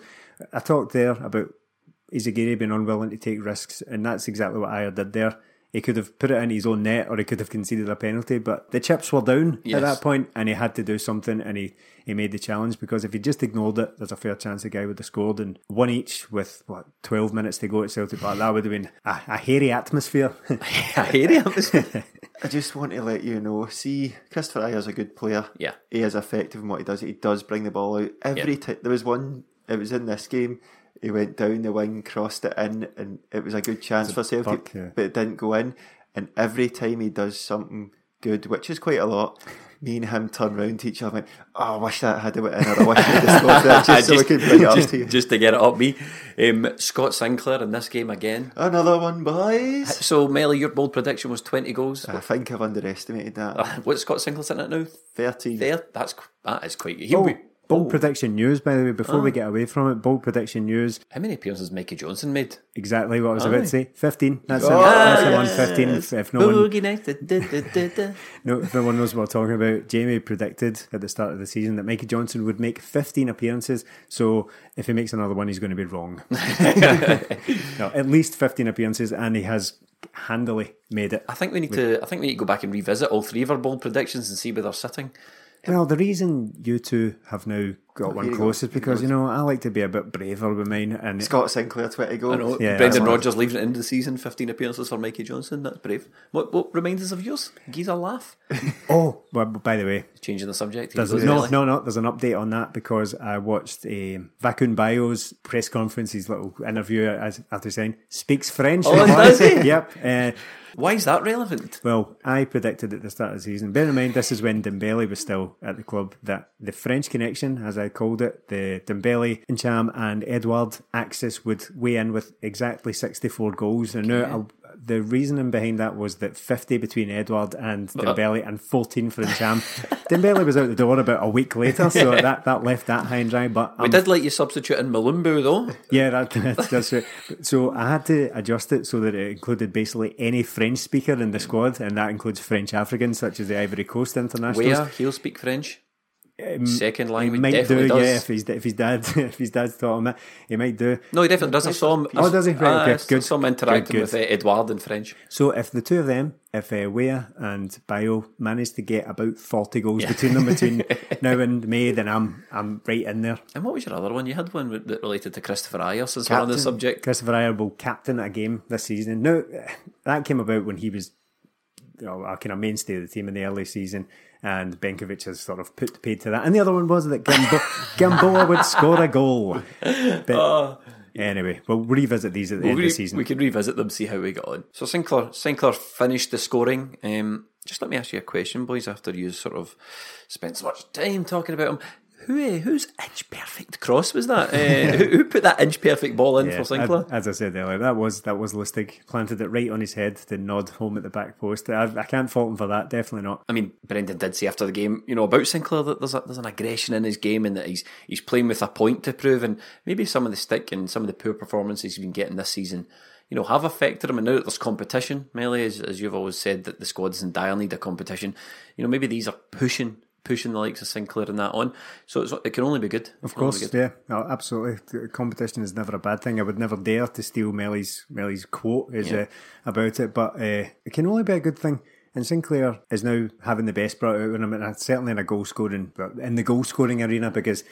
I talked there about Izaguirre being unwilling to take risks, and that's exactly what Ajer did there. He could have put it in his own net, or he could have conceded a penalty, but the chips were down Yes. at that point, and he had to do something, and he, he made the challenge because if he just ignored it, there's a fair chance the guy would have scored, and one each with what twelve minutes to go at Celtic Park, that would have been a, a hairy atmosphere. I hate it. I just want to let you know. See, Kristoffer Ajer's a good player. Yeah. he is effective in what he does. He does bring the ball out every Yeah. time. There was one. It was in this game. He went down the wing, crossed it in, and it was a good chance for Celtic, buck, yeah. but it didn't go in. And every time he does something good, which is quite a lot, me and him turn round to each other. and Oh, I wish that had went in, or I wish have scored that, just so we could bring it up just, to you. just to get it up me. Um, Scott Sinclair in this game again. Another one, boys. So, Melly, your bold prediction was 20 goals. I think I've underestimated that. What's Scott Sinclair sitting at now? Thirteen. There? That's, that is quite He'll Oh, be, bold oh, prediction news, by the way, before we ah. get away from it. Bold prediction news. How many appearances Mikey Johnston made? Exactly what I was Aye. about to say. 15. That's, it. Oh, That's the one. 15. If, if no one Boogie da. No, if no one knows what I'm talking about, Jamie predicted at the start of the season that Mikey Johnston would make 15 appearances. So if he makes another one, he's going to be wrong. no, at least 15 appearances, and he has handily made it. I think we need to. I think we need to go back and revisit all three of our bold predictions and see where they're sitting. Well, the reason you two have now got one here you close go. is because, you know, I like to be a bit braver with mine. And Scott Sinclair, 20 goals. I know. Yeah, Brendan that's- Rodgers leaving it into the season, 15 appearances for Mikey Johnston. That's brave. What what reminds us of yours? Giza laugh. oh, well, by the way, Changing the subject. There's He goes, no, no, no. There's an update on that because I watched um, Vakoun Bayo's press conference, his little interview as, after saying speaks French. Oh, does he? yep. Uh, Why is that relevant? well, I predicted at the start of the season. Bear in mind, this is when Dembele was still at the club. That the French connection, as I called it, the Dembele, Ntcham, and Edouard axis would weigh in with exactly 64 goals. And now. The reasoning behind that was that 50 between Edouard and Dembele and 14 for Ntcham. Dembele was out the door about a week later, so that, that left that high and dry. But We um, did let you substitute in Mulumbu though. yeah, that, that's, that's right. So I had to adjust it so that it included basically any French speaker in the squad, and that includes French Africans such as the Ivory Coast internationals. Where he'll speak French. Second line, He he might definitely do, does. yeah. If he's if his dad if his dad's taught him that, he might do. No, he definitely does. I saw him. Oh, does he? Right, Ah, okay, I good, saw him interacting good, with good. uh, Edouard in French. So if the two of them, if uh, Weah and Bayo manage to get about forty goals between them between now and May, then I'm I'm right in there. And what was your other one? You had one that related to Kristoffer Ajer, since we're on the subject. Kristoffer Ajer will captain a game this season. Now, that came about when he was you know, a kind of mainstay of the team in the early season, and Benkovic has sort of put paid to that. And the other one was that Gambo- Gamboa would score a goal. But anyway, we'll revisit these at the We'll end re- of the season. we could revisit them, see how we got on. So Sinclair, Sinclair finished the scoring. Um, just let me ask you a question, boys. After you sort of spent so much time talking about him, who uh, whose inch perfect cross was that? Uh, who, who put that inch perfect ball in Yeah, for Sinclair? As, as I said earlier, that was that was Lustig planted it right on his head to nod home at the back post. I, I can't fault him for that. Definitely not. I mean, Brendan did say after the game, you know, about Sinclair that there's a, there's an aggression in his game and that he's he's playing with a point to prove, and maybe some of the stick and some of the poor performances he's been getting this season, you know, have affected him. And now that there's competition, Melly, as, as you've always said, that the squad is in dire need of competition. You know, maybe these are pushing pushing the likes of Sinclair and that on. So it's, it can only be good. Of course, yeah, no, absolutely. Competition is never a bad thing. I would never dare to steal Melly's Melly's quote is Yeah. uh, about it, but uh, it can only be a good thing. And Sinclair is now having the best brought out in him, and certainly in a goal scoring in the goal scoring arena because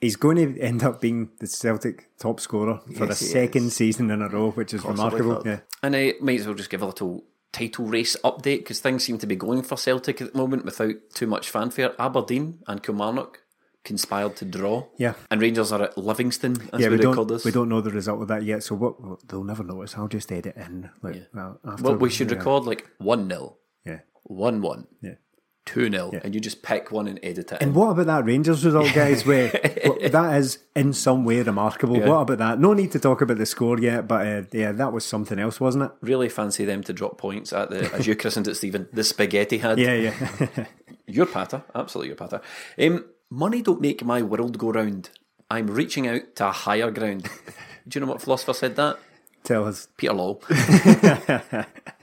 he's going to end up being the Celtic top scorer for Yes, the second is. season in a row, which is Possibly remarkable. Yeah. And I might as well just give a little title race update because things seem to be going for Celtic at the moment without too much fanfare. Aberdeen and Kilmarnock conspired to draw. Yeah. And Rangers are at Livingston, as Yeah, we, we don't we don't know the result of that yet, so what they'll never notice. I'll just edit in. Like, well, after, Well, we should yeah, uh, record like 1 0, Yeah, 1 1, yeah. 2 0, and you just pick one and edit it. And in. what about that Rangers result, guys? Where that is in some way remarkable. Yeah. What about that? No need to talk about the score yet, but uh, yeah, that was something else, wasn't it? Really fancy them to drop points at the, as you christened it, Stephen, the spaghetti head. Yeah, yeah. Your patter, absolutely your patter. Um, money don't make my world go round. I'm reaching out to a higher ground. Do you know what philosopher said that? Tell us. Peter Lawwell.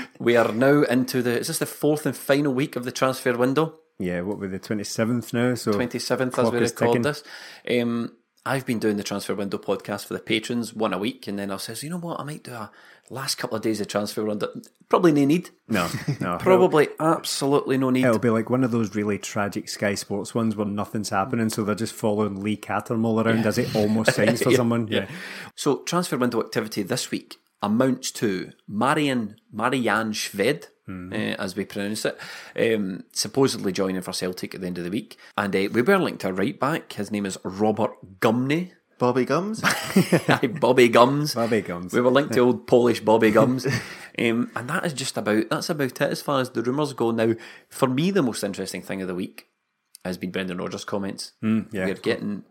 we are now into the. Is this the fourth and final week of the transfer window? Yeah, what were the twenty seventh now? So Twenty seventh, as we record this. Um, I've been doing the transfer window podcast for the patrons one a week, and then I says, you know what, I might do a last couple of days of transfer window. Probably no need. No, no. Probably absolutely no need. It'll be like one of those really tragic Sky Sports ones where nothing's happening, so they're just following Lee Cattermole around as it almost signs for Yeah, someone. Yeah. So transfer window activity this week amounts to Maryan Marianne Shved uh, as we pronounce it, um, supposedly joining for Celtic at the end of the week. And uh, we were linked to a right back. His name is Robert Gumny. Bobby Gums. Bobby Gums. Bobby Gums. We were linked to old Polish Bobby Gums. um, and that is just about that's about it as far as the rumours go. Now, for me, the most interesting thing of the week has been Brendan Rodgers' comments. yeah. We're getting.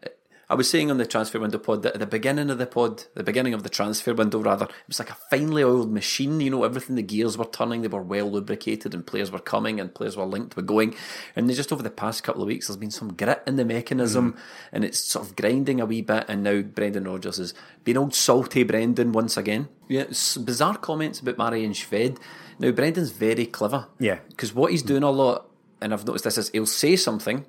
I was saying on the transfer window pod that at the beginning of the pod, the beginning of the transfer window rather, it was like a finely oiled machine. You know, everything the gears were turning, they were well lubricated, and players were coming, and players were linked, were going. And just over the past couple of weeks, there's been some grit in the mechanism, mm-hmm. and it's sort of grinding a wee bit. And now Brendan Rodgers has been old salty Brendan once again. Yeah, bizarre comments about Maryan Shved. Now Brendan's very clever. Yeah. because what he's doing a lot, and I've noticed this is he'll say something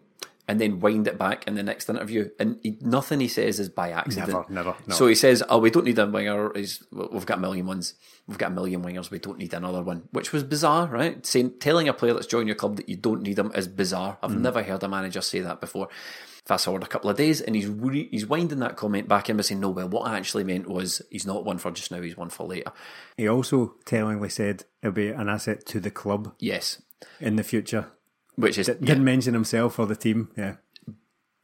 and then wind it back in the next interview, and he, nothing he says is by accident. Never, never, no. So he says, "Oh, we don't need a winger. He's, we've got a million ones. We've got a million wingers. We don't need another one." Which was bizarre, right? Saying telling a player that's joined your club that you don't need him is bizarre. I've mm. never heard a manager say that before. Fast forward a couple of days, and he's re- he's winding that comment back in by saying, "No, well, what I actually meant was he's not one for just now. He's one for later." He also tellingly said it'll be an asset to the club Yes, in the future. Which is Didn't mention himself or the team. Yeah.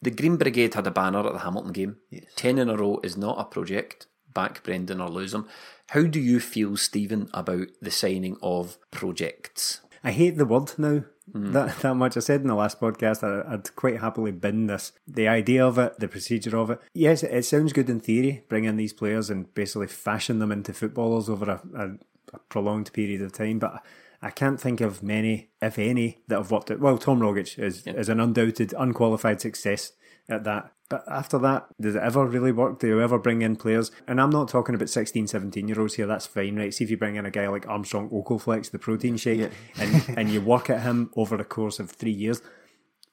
The Green Brigade had a banner at the Hamilton game. Ten in a row is not a project. Back Brendan or lose him. How do you feel, Stephen, about the signing of projects? I hate the word now mm. that that much. I said in the last podcast I, I'd quite happily bin this. The idea of it, the procedure of it. Yes, it sounds good in theory, bring in these players and basically fashion them into footballers over a, a, a prolonged period of time, but I can't think of many, if any, that have worked out. Well, Tom Rogic is, is an undoubted, unqualified success at that. But after that, does it ever really work? Do you ever bring in players? And I'm not talking about 16, 17 year olds here, that's fine, right? See if you bring in a guy like Armstrong Ocoflex, the protein shake, and, and you work at him over the course of three years.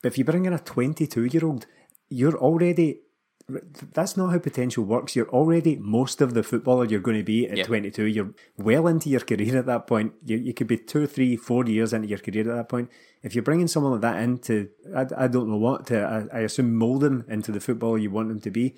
But if you bring in a 22 year old, you're already. That's not how potential works. You're already most of the footballer you're going to be at Yeah. 22. You're well into your career at that point. You, you could be two, three, four years into your career at that point. If you're bringing someone like that into, I, I don't know what, to, I, I assume mould them into the footballer you want them to be.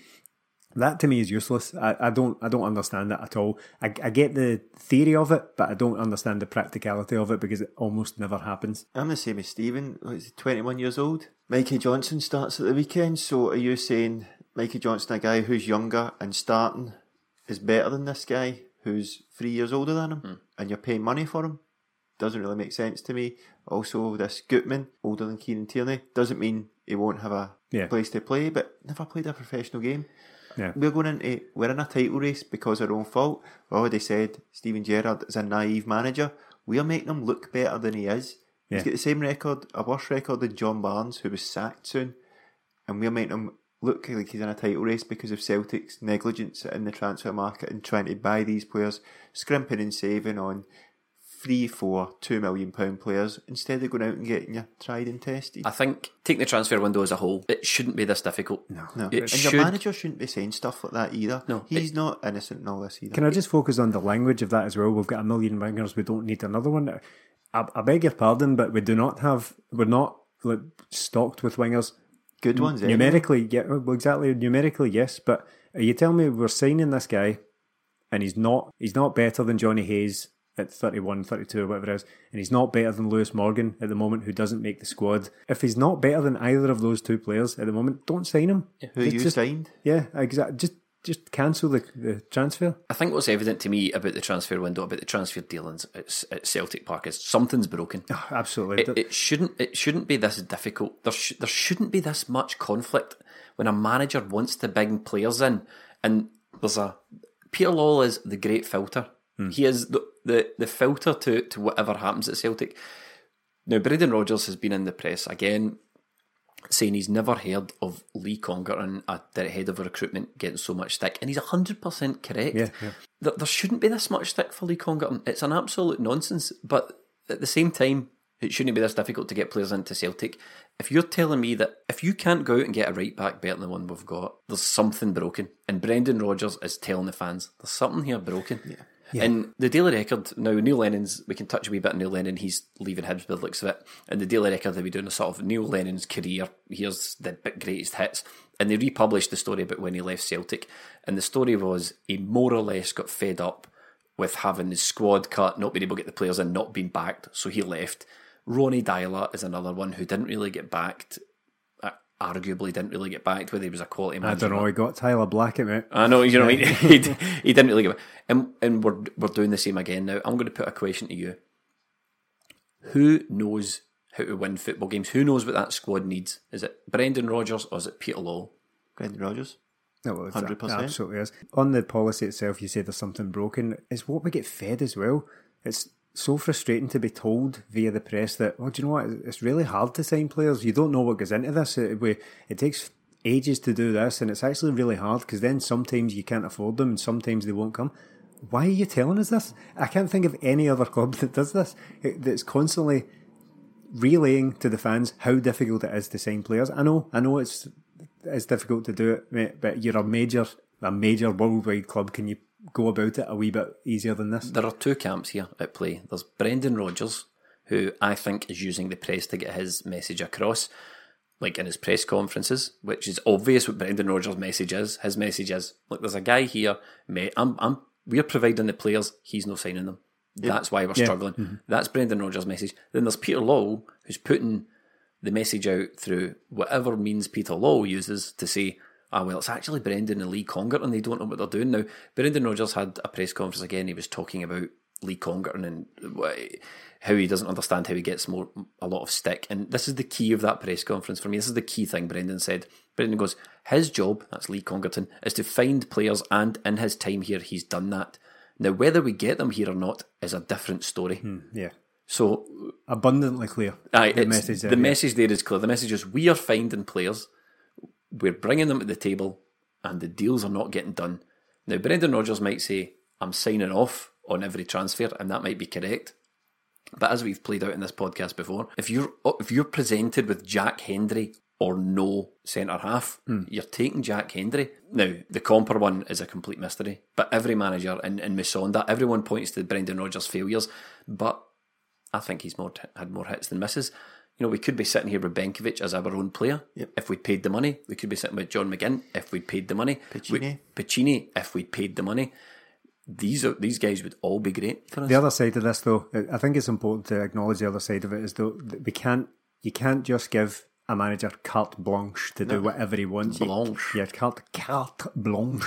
That to me is useless. I, I don't I don't understand that at all. I, I get the theory of it, but I don't understand the practicality of it because it almost never happens. I'm the same as Stephen. What is he, 21 years old? Mikey Johnston starts at the weekend. So are you saying Mikey Johnston, a guy who's younger and starting, is better than this guy who's three years older than him, hmm. and you're paying money for him? Doesn't really make sense to me. Also, this Gutman, older than Kieran Tierney, doesn't mean he won't have a Yeah. place to play, but never played a professional game. Yeah. We're going into we're in a title race because of our own fault. We already said Steven Gerrard is a naive manager. We are making him look better than he is. Yeah. He's got the same record, a worse record than John Barnes, who was sacked soon, and we're making him look like he's in a title race because of Celtic's negligence in the transfer market and trying to buy these players, scrimping and saving on three, four, two million pound players instead of going out and getting you tried and tested. I think taking the transfer window as a whole, it shouldn't be this difficult. No, no, it and should. your manager shouldn't be saying stuff like that either. No, he's not innocent in all this either. Can I just focus on the language of that as well? We've got a million wingers. We don't need another one. I, I beg your pardon, but we do not have. We're not like, stocked with wingers. Good ones, eh? Numerically, yeah, well, exactly. Numerically, yes. But are you telling me we're signing this guy, and he's not? He's not better than Johnny Hayes at 31, 32, or whatever it is, and he's not better than Lewis Morgan at the moment, who doesn't make the squad. If he's not better than either of those two players at the moment, don't sign him. Who It's you just, signed? Yeah, exactly. Just just cancel the, the transfer. I think what's evident to me about the transfer window, about the transfer dealings at, at Celtic Park, is something's broken. Oh, absolutely. It, it shouldn't. It shouldn't be this difficult. There, sh- there shouldn't be this much conflict when a manager wants to bring players in, and there's a Peter Lawwell is the great filter. Hmm. He is the, the the filter to to whatever happens at Celtic. Now, Brendan Rodgers has been in the press again, saying he's never heard of Lee Congerton, the head of recruitment, getting so much stick, and he's hundred percent correct. Yeah, yeah. There, there shouldn't be this much stick for Lee Congerton. It's an absolute nonsense. But at the same time, it shouldn't be this difficult to get players into Celtic. If you're telling me that if you can't go out and get a right back better than the one we've got, there's something broken. And Brendan Rodgers is telling the fans there's something here broken. And the Daily Record now, Neil Lennon's. We can touch a wee bit on Neil Lennon. He's leaving Hibs by the looks of it. And the Daily Record they'll be doing a sort of Neil Lennon's career. Here's the greatest hits. And they republished the story about when he left Celtic. And the story was he more or less got fed up with having his squad cut, not being able to get the players in, not being backed, so he left. Ronnie Deila is another one who didn't really get backed. Arguably, didn't really get backed whether he was a quality manager. I don't know. He got Tyler Blackett, mate. I know, you know, what I mean. he, he, he didn't really give it. And, and we're, we're doing the same again now. I'm going to put a question to you. Who knows how to win football games? Who knows what that squad needs? Is it Brendan Rodgers or is it Peter Lawwell? Brendan Rodgers. No, well, it's- 100%. Absolutely is. On the policy itself, you say there's something broken. It's what we get fed as well. It's so frustrating to be told via the press that, oh, do you know what? It's really hard to sign players. You don't know what goes into this. It, we, it takes ages to do this, and it's actually really hard because then sometimes you can't afford them and sometimes they won't come. Why are you telling us this? I can't think of any other club that does this. It, that's constantly relaying to the fans how difficult it is to sign players. I know, I know it's it's difficult to do it, mate, but you're a major a major worldwide club. Can you go about it a wee bit easier than this? There are two camps here at play. There's Brendan Rodgers, who I think is using the press to get his message across, like in his press conferences, which is obvious what Brendan Rodgers' message is. His message is, look, there's a guy here, mate, I'm, I'm, we're providing the players, he's not signing them. That's why we're Yeah. struggling. Mm-hmm. That's Brendan Rodgers' message. Then there's Peter Lawwell, who's putting the message out through whatever means Peter Lawwell uses to say, ah, well, it's actually Brendan and Lee Congerton, and they don't know what they're doing now. Brendan Rodgers had a press conference again. He was talking about Lee Congerton and how he doesn't understand how he gets more a lot of stick. And this is the key of that press conference for me. This is the key thing Brendan said. Brendan goes, his job, that's Lee Congerton, is to find players, and in his time here, he's done that. Now, whether we get them here or not is a different story. Yeah, So abundantly clear. Aye, the message. the yeah. message there is clear. The message is we are finding players, we're bringing them to the table, and the deals are not getting done. Now, Brendan Rodgers might say, I'm signing off on every transfer, and that might be correct. But as we've played out in this podcast before, if you're uh, if you're presented with Jack Hendry or no centre half, hmm. you're taking Jack Hendry. Now, the Compper one is a complete mystery, but every manager in, in Musonda, everyone points to Brendan Rodgers' failures, but I think he's more had more hits than misses. You know, we could be sitting here with Benkovic as our own player Yep. if we'd paid the money. We could be sitting with John McGinn if we'd paid the money. Piccini. We- Piccini if we'd paid the money. These are these guys would all be great for us. The other side of this, though, I think it's important to acknowledge the other side of it is though that we can't, you can't just give a manager carte blanche to do whatever he wants. Blanche. yeah, carte carte blanche.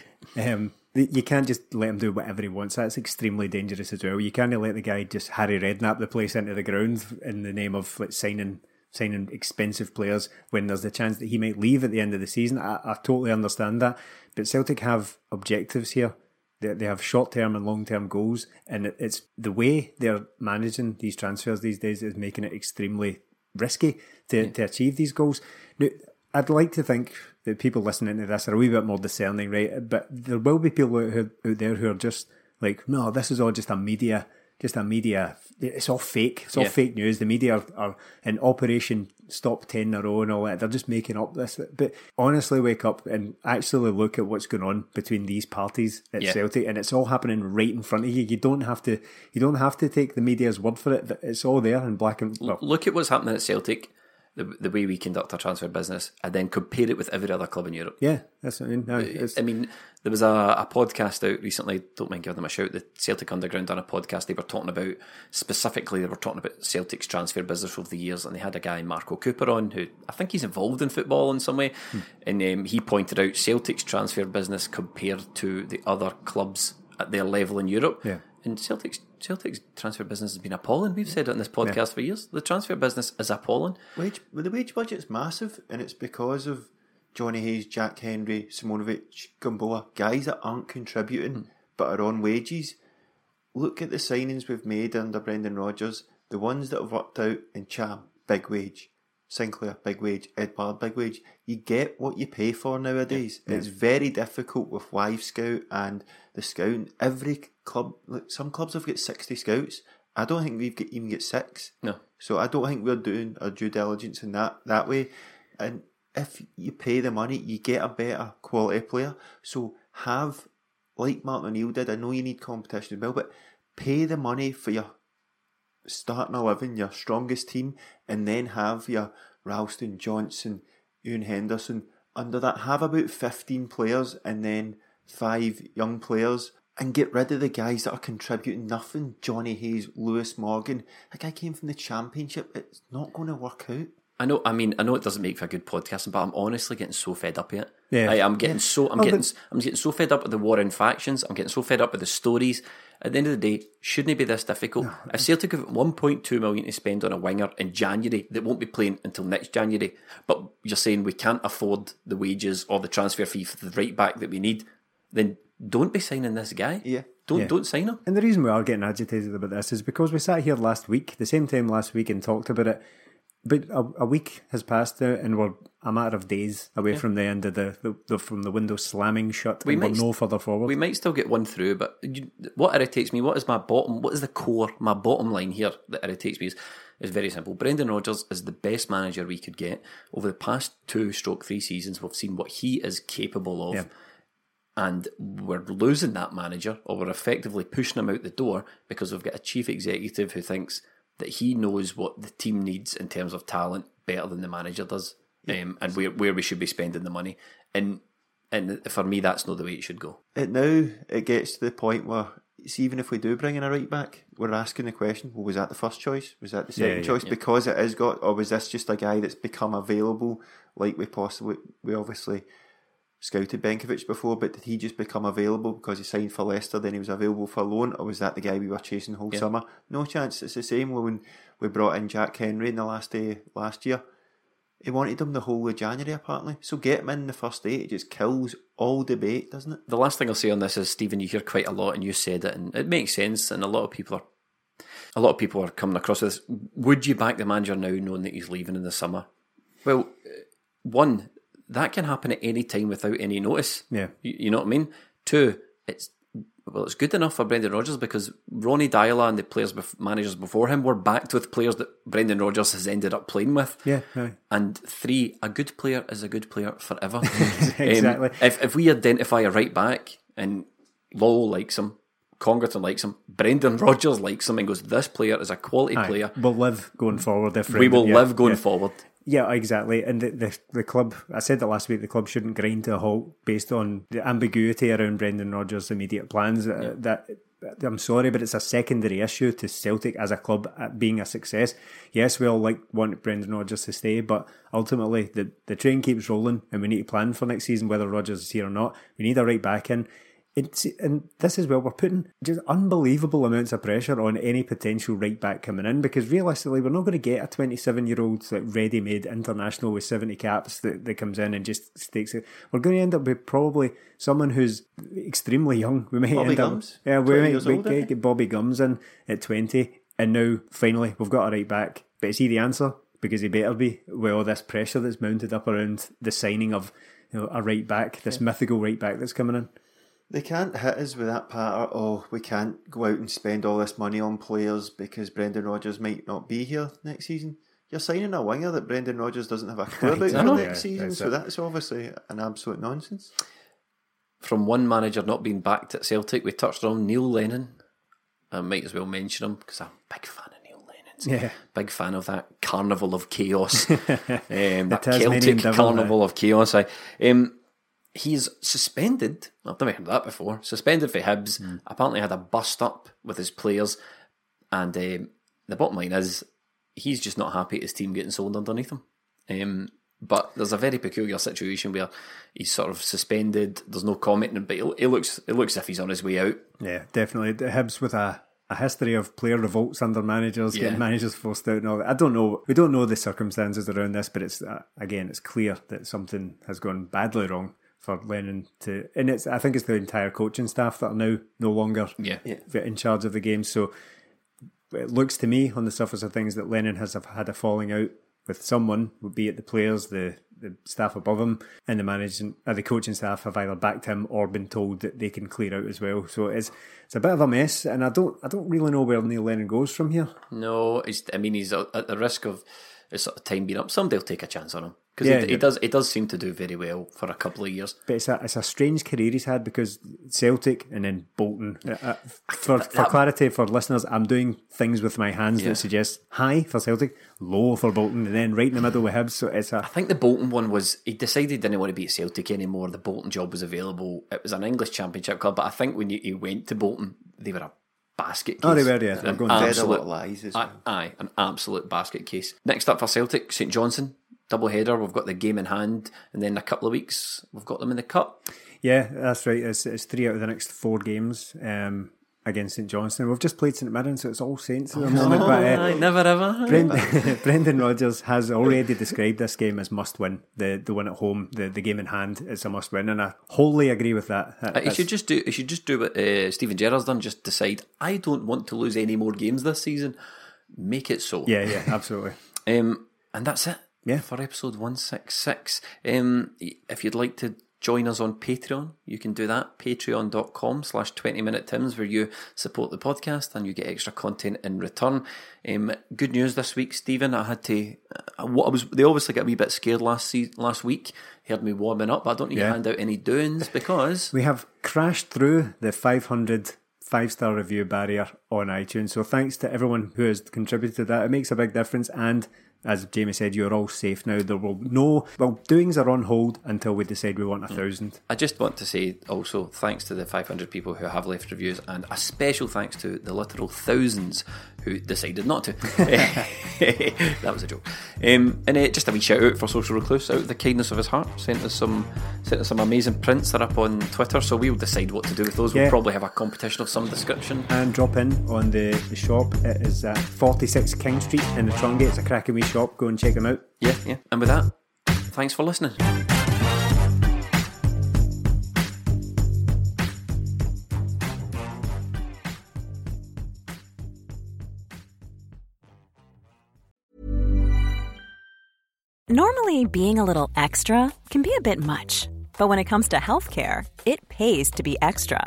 um, you can't just let him do whatever he wants. That's extremely dangerous as well. You can't let the guy just Harry Redknapp the place into the ground in the name of like signing signing expensive players when there's the chance that he might leave at the end of the season. I, I totally understand that, but Celtic have objectives here. They, they have short term and long term goals, and it, it's the way they're managing these transfers these days is making it extremely risky to, to achieve these goals. Now, I'd like to think that people listening to this are a wee bit more discerning, right? But there will be people out, out there who are just like, no, this is all just a media, just a media. It's all fake. It's all Yeah. fake news. The media are, are in Operation Stop Ten in a row and all that. They're just making up this. But honestly, wake up and actually look at what's going on between these parties at Yeah. Celtic, and it's all happening right in front of you. You don't have to. You don't have to take the media's word for it. It's all there in black and well, Look at what's happening at Celtic, the, the way we conduct our transfer business, and then compare it with every other club in Europe. yeah. That's what I mean. No, I mean, there was a, a podcast out recently. Don't mind giving them a shout. The Celtic Underground done a podcast. They were talking about specifically. They were talking about Celtic's transfer business over the years, and they had a guy Marco Cooper on who I think he's involved in football in some way, and um, he pointed out Celtic's transfer business compared to the other clubs at their level in Europe. Yeah. And Celtic's Celtic's transfer business has been appalling. We've said it in this podcast for years. The transfer business is appalling. Wage, well, the wage budget's massive, and it's because of Johnny Hayes, Jack Hendry, Simunovic, Gamboa, guys that aren't contributing mm. but are on wages. Look at the signings we've made under Brendan Rodgers. The ones that have worked out Ntcham, big wage. Sinclair, big wage. Edouard, big wage. You get what you pay for nowadays. It's very difficult with Wyscout and the Scout. Every club, like some clubs have got 60 scouts. I don't think we've got, even got six. No. So I don't think we're doing our due diligence in that that way. And if you pay the money, you get a better quality player. So have like Martin O'Neill did. I know you need competition as well, but pay the money for your starting eleven, your strongest team, and then have your Ralston, Johnston, Ewan Henderson under that. Have about fifteen players, and then five young players and get rid of the guys that are contributing nothing. Johnny Hayes, Lewis Morgan. A guy came from the championship. It's not going to work out. I know. I mean, I know it doesn't make for a good podcasting, but I'm honestly getting so fed up with it. Yeah. I, am getting so. I'm Well, getting. the- I'm getting so fed up with the war in factions. I'm getting so fed up with the stories. At the end of the day, shouldn't it be this difficult? If Celtic have 1.2 million to spend on a winger in January that won't be playing until next January, but you're saying we can't afford the wages or the transfer fee for the right back that we need, then don't be signing this guy. Yeah. Don't Yeah. don't sign him. And the reason we are getting agitated about this is because we sat here last week, the same time last week, and talked about it. But a, a week has passed now, and we're a matter of days away from the end of the, the, the from the window slamming shut, We and we're might no st- further forward. We might still get one through, but you, what irritates me, what is my bottom, what is the core, my bottom line here that irritates me is, is very simple. Brendan Rodgers is the best manager we could get. Over the past two stroke three seasons, we've seen what he is capable of. Yeah. And we're losing that manager, or we're effectively pushing him out the door because we've got a chief executive who thinks that he knows what the team needs in terms of talent better than the manager does, um, and where where we should be spending the money. And and for me, that's not the way it should go. It now it gets to the point where see, even if we do bring in a right back, we're asking the question: Well, was that the first choice? Was that the second Yeah, yeah, choice? Because it is got, or was this just a guy that's become available? Like we possibly, we obviously scouted Benkovic before, but did he just become available because he signed for Leicester? Then he was available for loan, or was that the guy we were chasing whole Yeah. summer? No chance. It's the same when we brought in Jack Hendry in the last day last year. He wanted him the whole of January, apparently. So get him in the first day. It just kills all debate, doesn't it? the last thing I'll say on this is Stephen, you hear quite a lot, and you said it, and it makes sense. And a lot of people are, a lot of people are coming across this. Would you back the manager now, knowing that he's leaving in the summer? Well, one that can happen at any time without any notice. Yeah. you, you know what I mean. Two, it's well, it's good enough for Brendan Rodgers because Ronnie Deila and the players, bef- managers before him, were backed with players that Brendan Rodgers has ended up playing with. yeah, aye. And three, a good player is a good player forever. Exactly. Um, if if we identify a right back and Lawwell likes him, Congerton likes him, Brendan Rodgers likes him, and goes, "This player is a quality Aye. player. We'll live going forward. If We will yeah, live going yeah. forward." Yeah, exactly. And the, the the club, I said that last week, the club shouldn't grind to a halt based on the ambiguity around Brendan Rodgers' immediate plans. Uh, That I'm sorry, but it's a secondary issue to Celtic as a club being a success. Yes, we all like want Brendan Rodgers to stay, but ultimately the, the train keeps rolling and we need to plan for next season whether Rodgers is here or not. We need a right back in. It's, and this is where we're putting just unbelievable amounts of pressure on any potential right back coming in because realistically, we're not going to get a 27 year old like ready made international with 70 caps that, that comes in and just stakes it. We're going to end up with probably someone who's extremely young. We might Bobby end Gums, up, yeah, we 20 might, we get, get Bobby Gums in at 20, and now finally we've got a right back. But is he the answer? Because he better be with all this pressure that's mounted up around the signing of you know, a right back, this mythical right back that's coming in. They can't hit us with that patter. Oh, we can't go out and spend all this money on players because Brendan Rodgers might not be here next season. You're signing a winger that Brendan Rodgers doesn't have a clue about for Exactly. next season, that's so it. that's obviously an absolute nonsense. From one manager not being backed at Celtic, we touched on Neil Lennon. I might as well mention him because I'm a big fan of Neil Lennon's. Yeah. Big fan of that carnival of chaos. um, that Tasmanian Celtic devil, carnival of chaos. I, um, he's suspended. I've never heard that before. Suspended for Hibs. Hmm. Apparently had a bust up with his players. And um, the bottom line is he's just not happy at his team getting sold underneath him. Um, but there's a very peculiar situation where he's sort of suspended. There's no commenting, but he looks it looks as if he's on his way out. Yeah, definitely. The Hibs with a, a history of player revolts under managers, Yeah. getting managers forced out and all that. I don't know. We don't know the circumstances around this, but it's uh, again, it's clear that something has gone badly wrong for Lennon to, and it's. I think it's the entire coaching staff that are now no longer Yeah. in charge of the game. So it looks to me on the surface of things that Lennon has had a falling out with someone, would be it the players, the, the staff above him, and the managing, uh, the coaching staff have either backed him or been told that they can clear out as well. So it's it's a bit of a mess, and I don't I don't really know where Neil Lennon goes from here. No, he's, I mean he's at the risk of his sort of time being up, somebody will take a chance on him because Yeah, it, yeah. it does. It does seem to do very well for a couple of years. But it's a, it's a strange career he's had because Celtic and then Bolton. Uh, for, for clarity for listeners, I'm doing things with my hands Yeah. that suggest high for Celtic, low for Bolton, and then right in the middle with Hibs. So it's a I think the Bolton one was he decided he didn't want to be at Celtic anymore. The Bolton job was available. It was an English Championship club, but I think when he he went to Bolton, they were a basket case. Oh, they were, yeah. They were going Fed a absolute- lot of lies as Aye, well. aye, an absolute basket case. Next up for Celtic, St Johnstone double header. We've got the game in hand, and then in a couple of weeks we've got them in the cup. yeah, that's right. It's, it's three out of the next four games um, against St Johnstone. We've just played St Mirren, so it's all Saints at the moment. but uh, Aye, never ever. Brendan, Brendan Rodgers has already described this game as must win. The the one at home, the, the game in hand, is a must win, and I wholly agree with that. Uh, You should just do. You should just do what uh, Stephen Gerrard's done. Just decide. I don't want to lose any more games this season. Make it so. yeah, yeah, absolutely. Um, and that's it. Yeah. For episode 166. Um, if you'd like to join us on Patreon, you can do that. Patreon.com slash 20 minute Tims, where you support the podcast and you get extra content in return. Um, good news this week, Stephen. I had to, uh, what I was, they obviously got a wee bit scared last se- last week. Heard me warming up, but I don't need Yeah. to hand out any doings because We have crashed through the 500 five star review barrier on iTunes. So thanks to everyone who has contributed to that. It makes a big difference. And as Jamie said, you're all safe now. There will no, well, doings are on hold until we decide we want a thousand. I just want to say also thanks to the 500 people who have left reviews, and a special thanks to the literal thousands who decided not to. that was a joke. Um, and uh, just a wee shout out for Social Recluse out of the kindness of his heart. Sent us some sent us some amazing prints. They're up on Twitter, so we'll decide what to do with those. We'll probably have a competition of some description. And drop in on the, the shop. It is at 46 King Street in the Trongate. It's a cracking wee shop. Go and check them out. Yeah, yeah. And with that, thanks for listening. Normally, being a little extra can be a bit much, but when it comes to healthcare, it pays to be extra.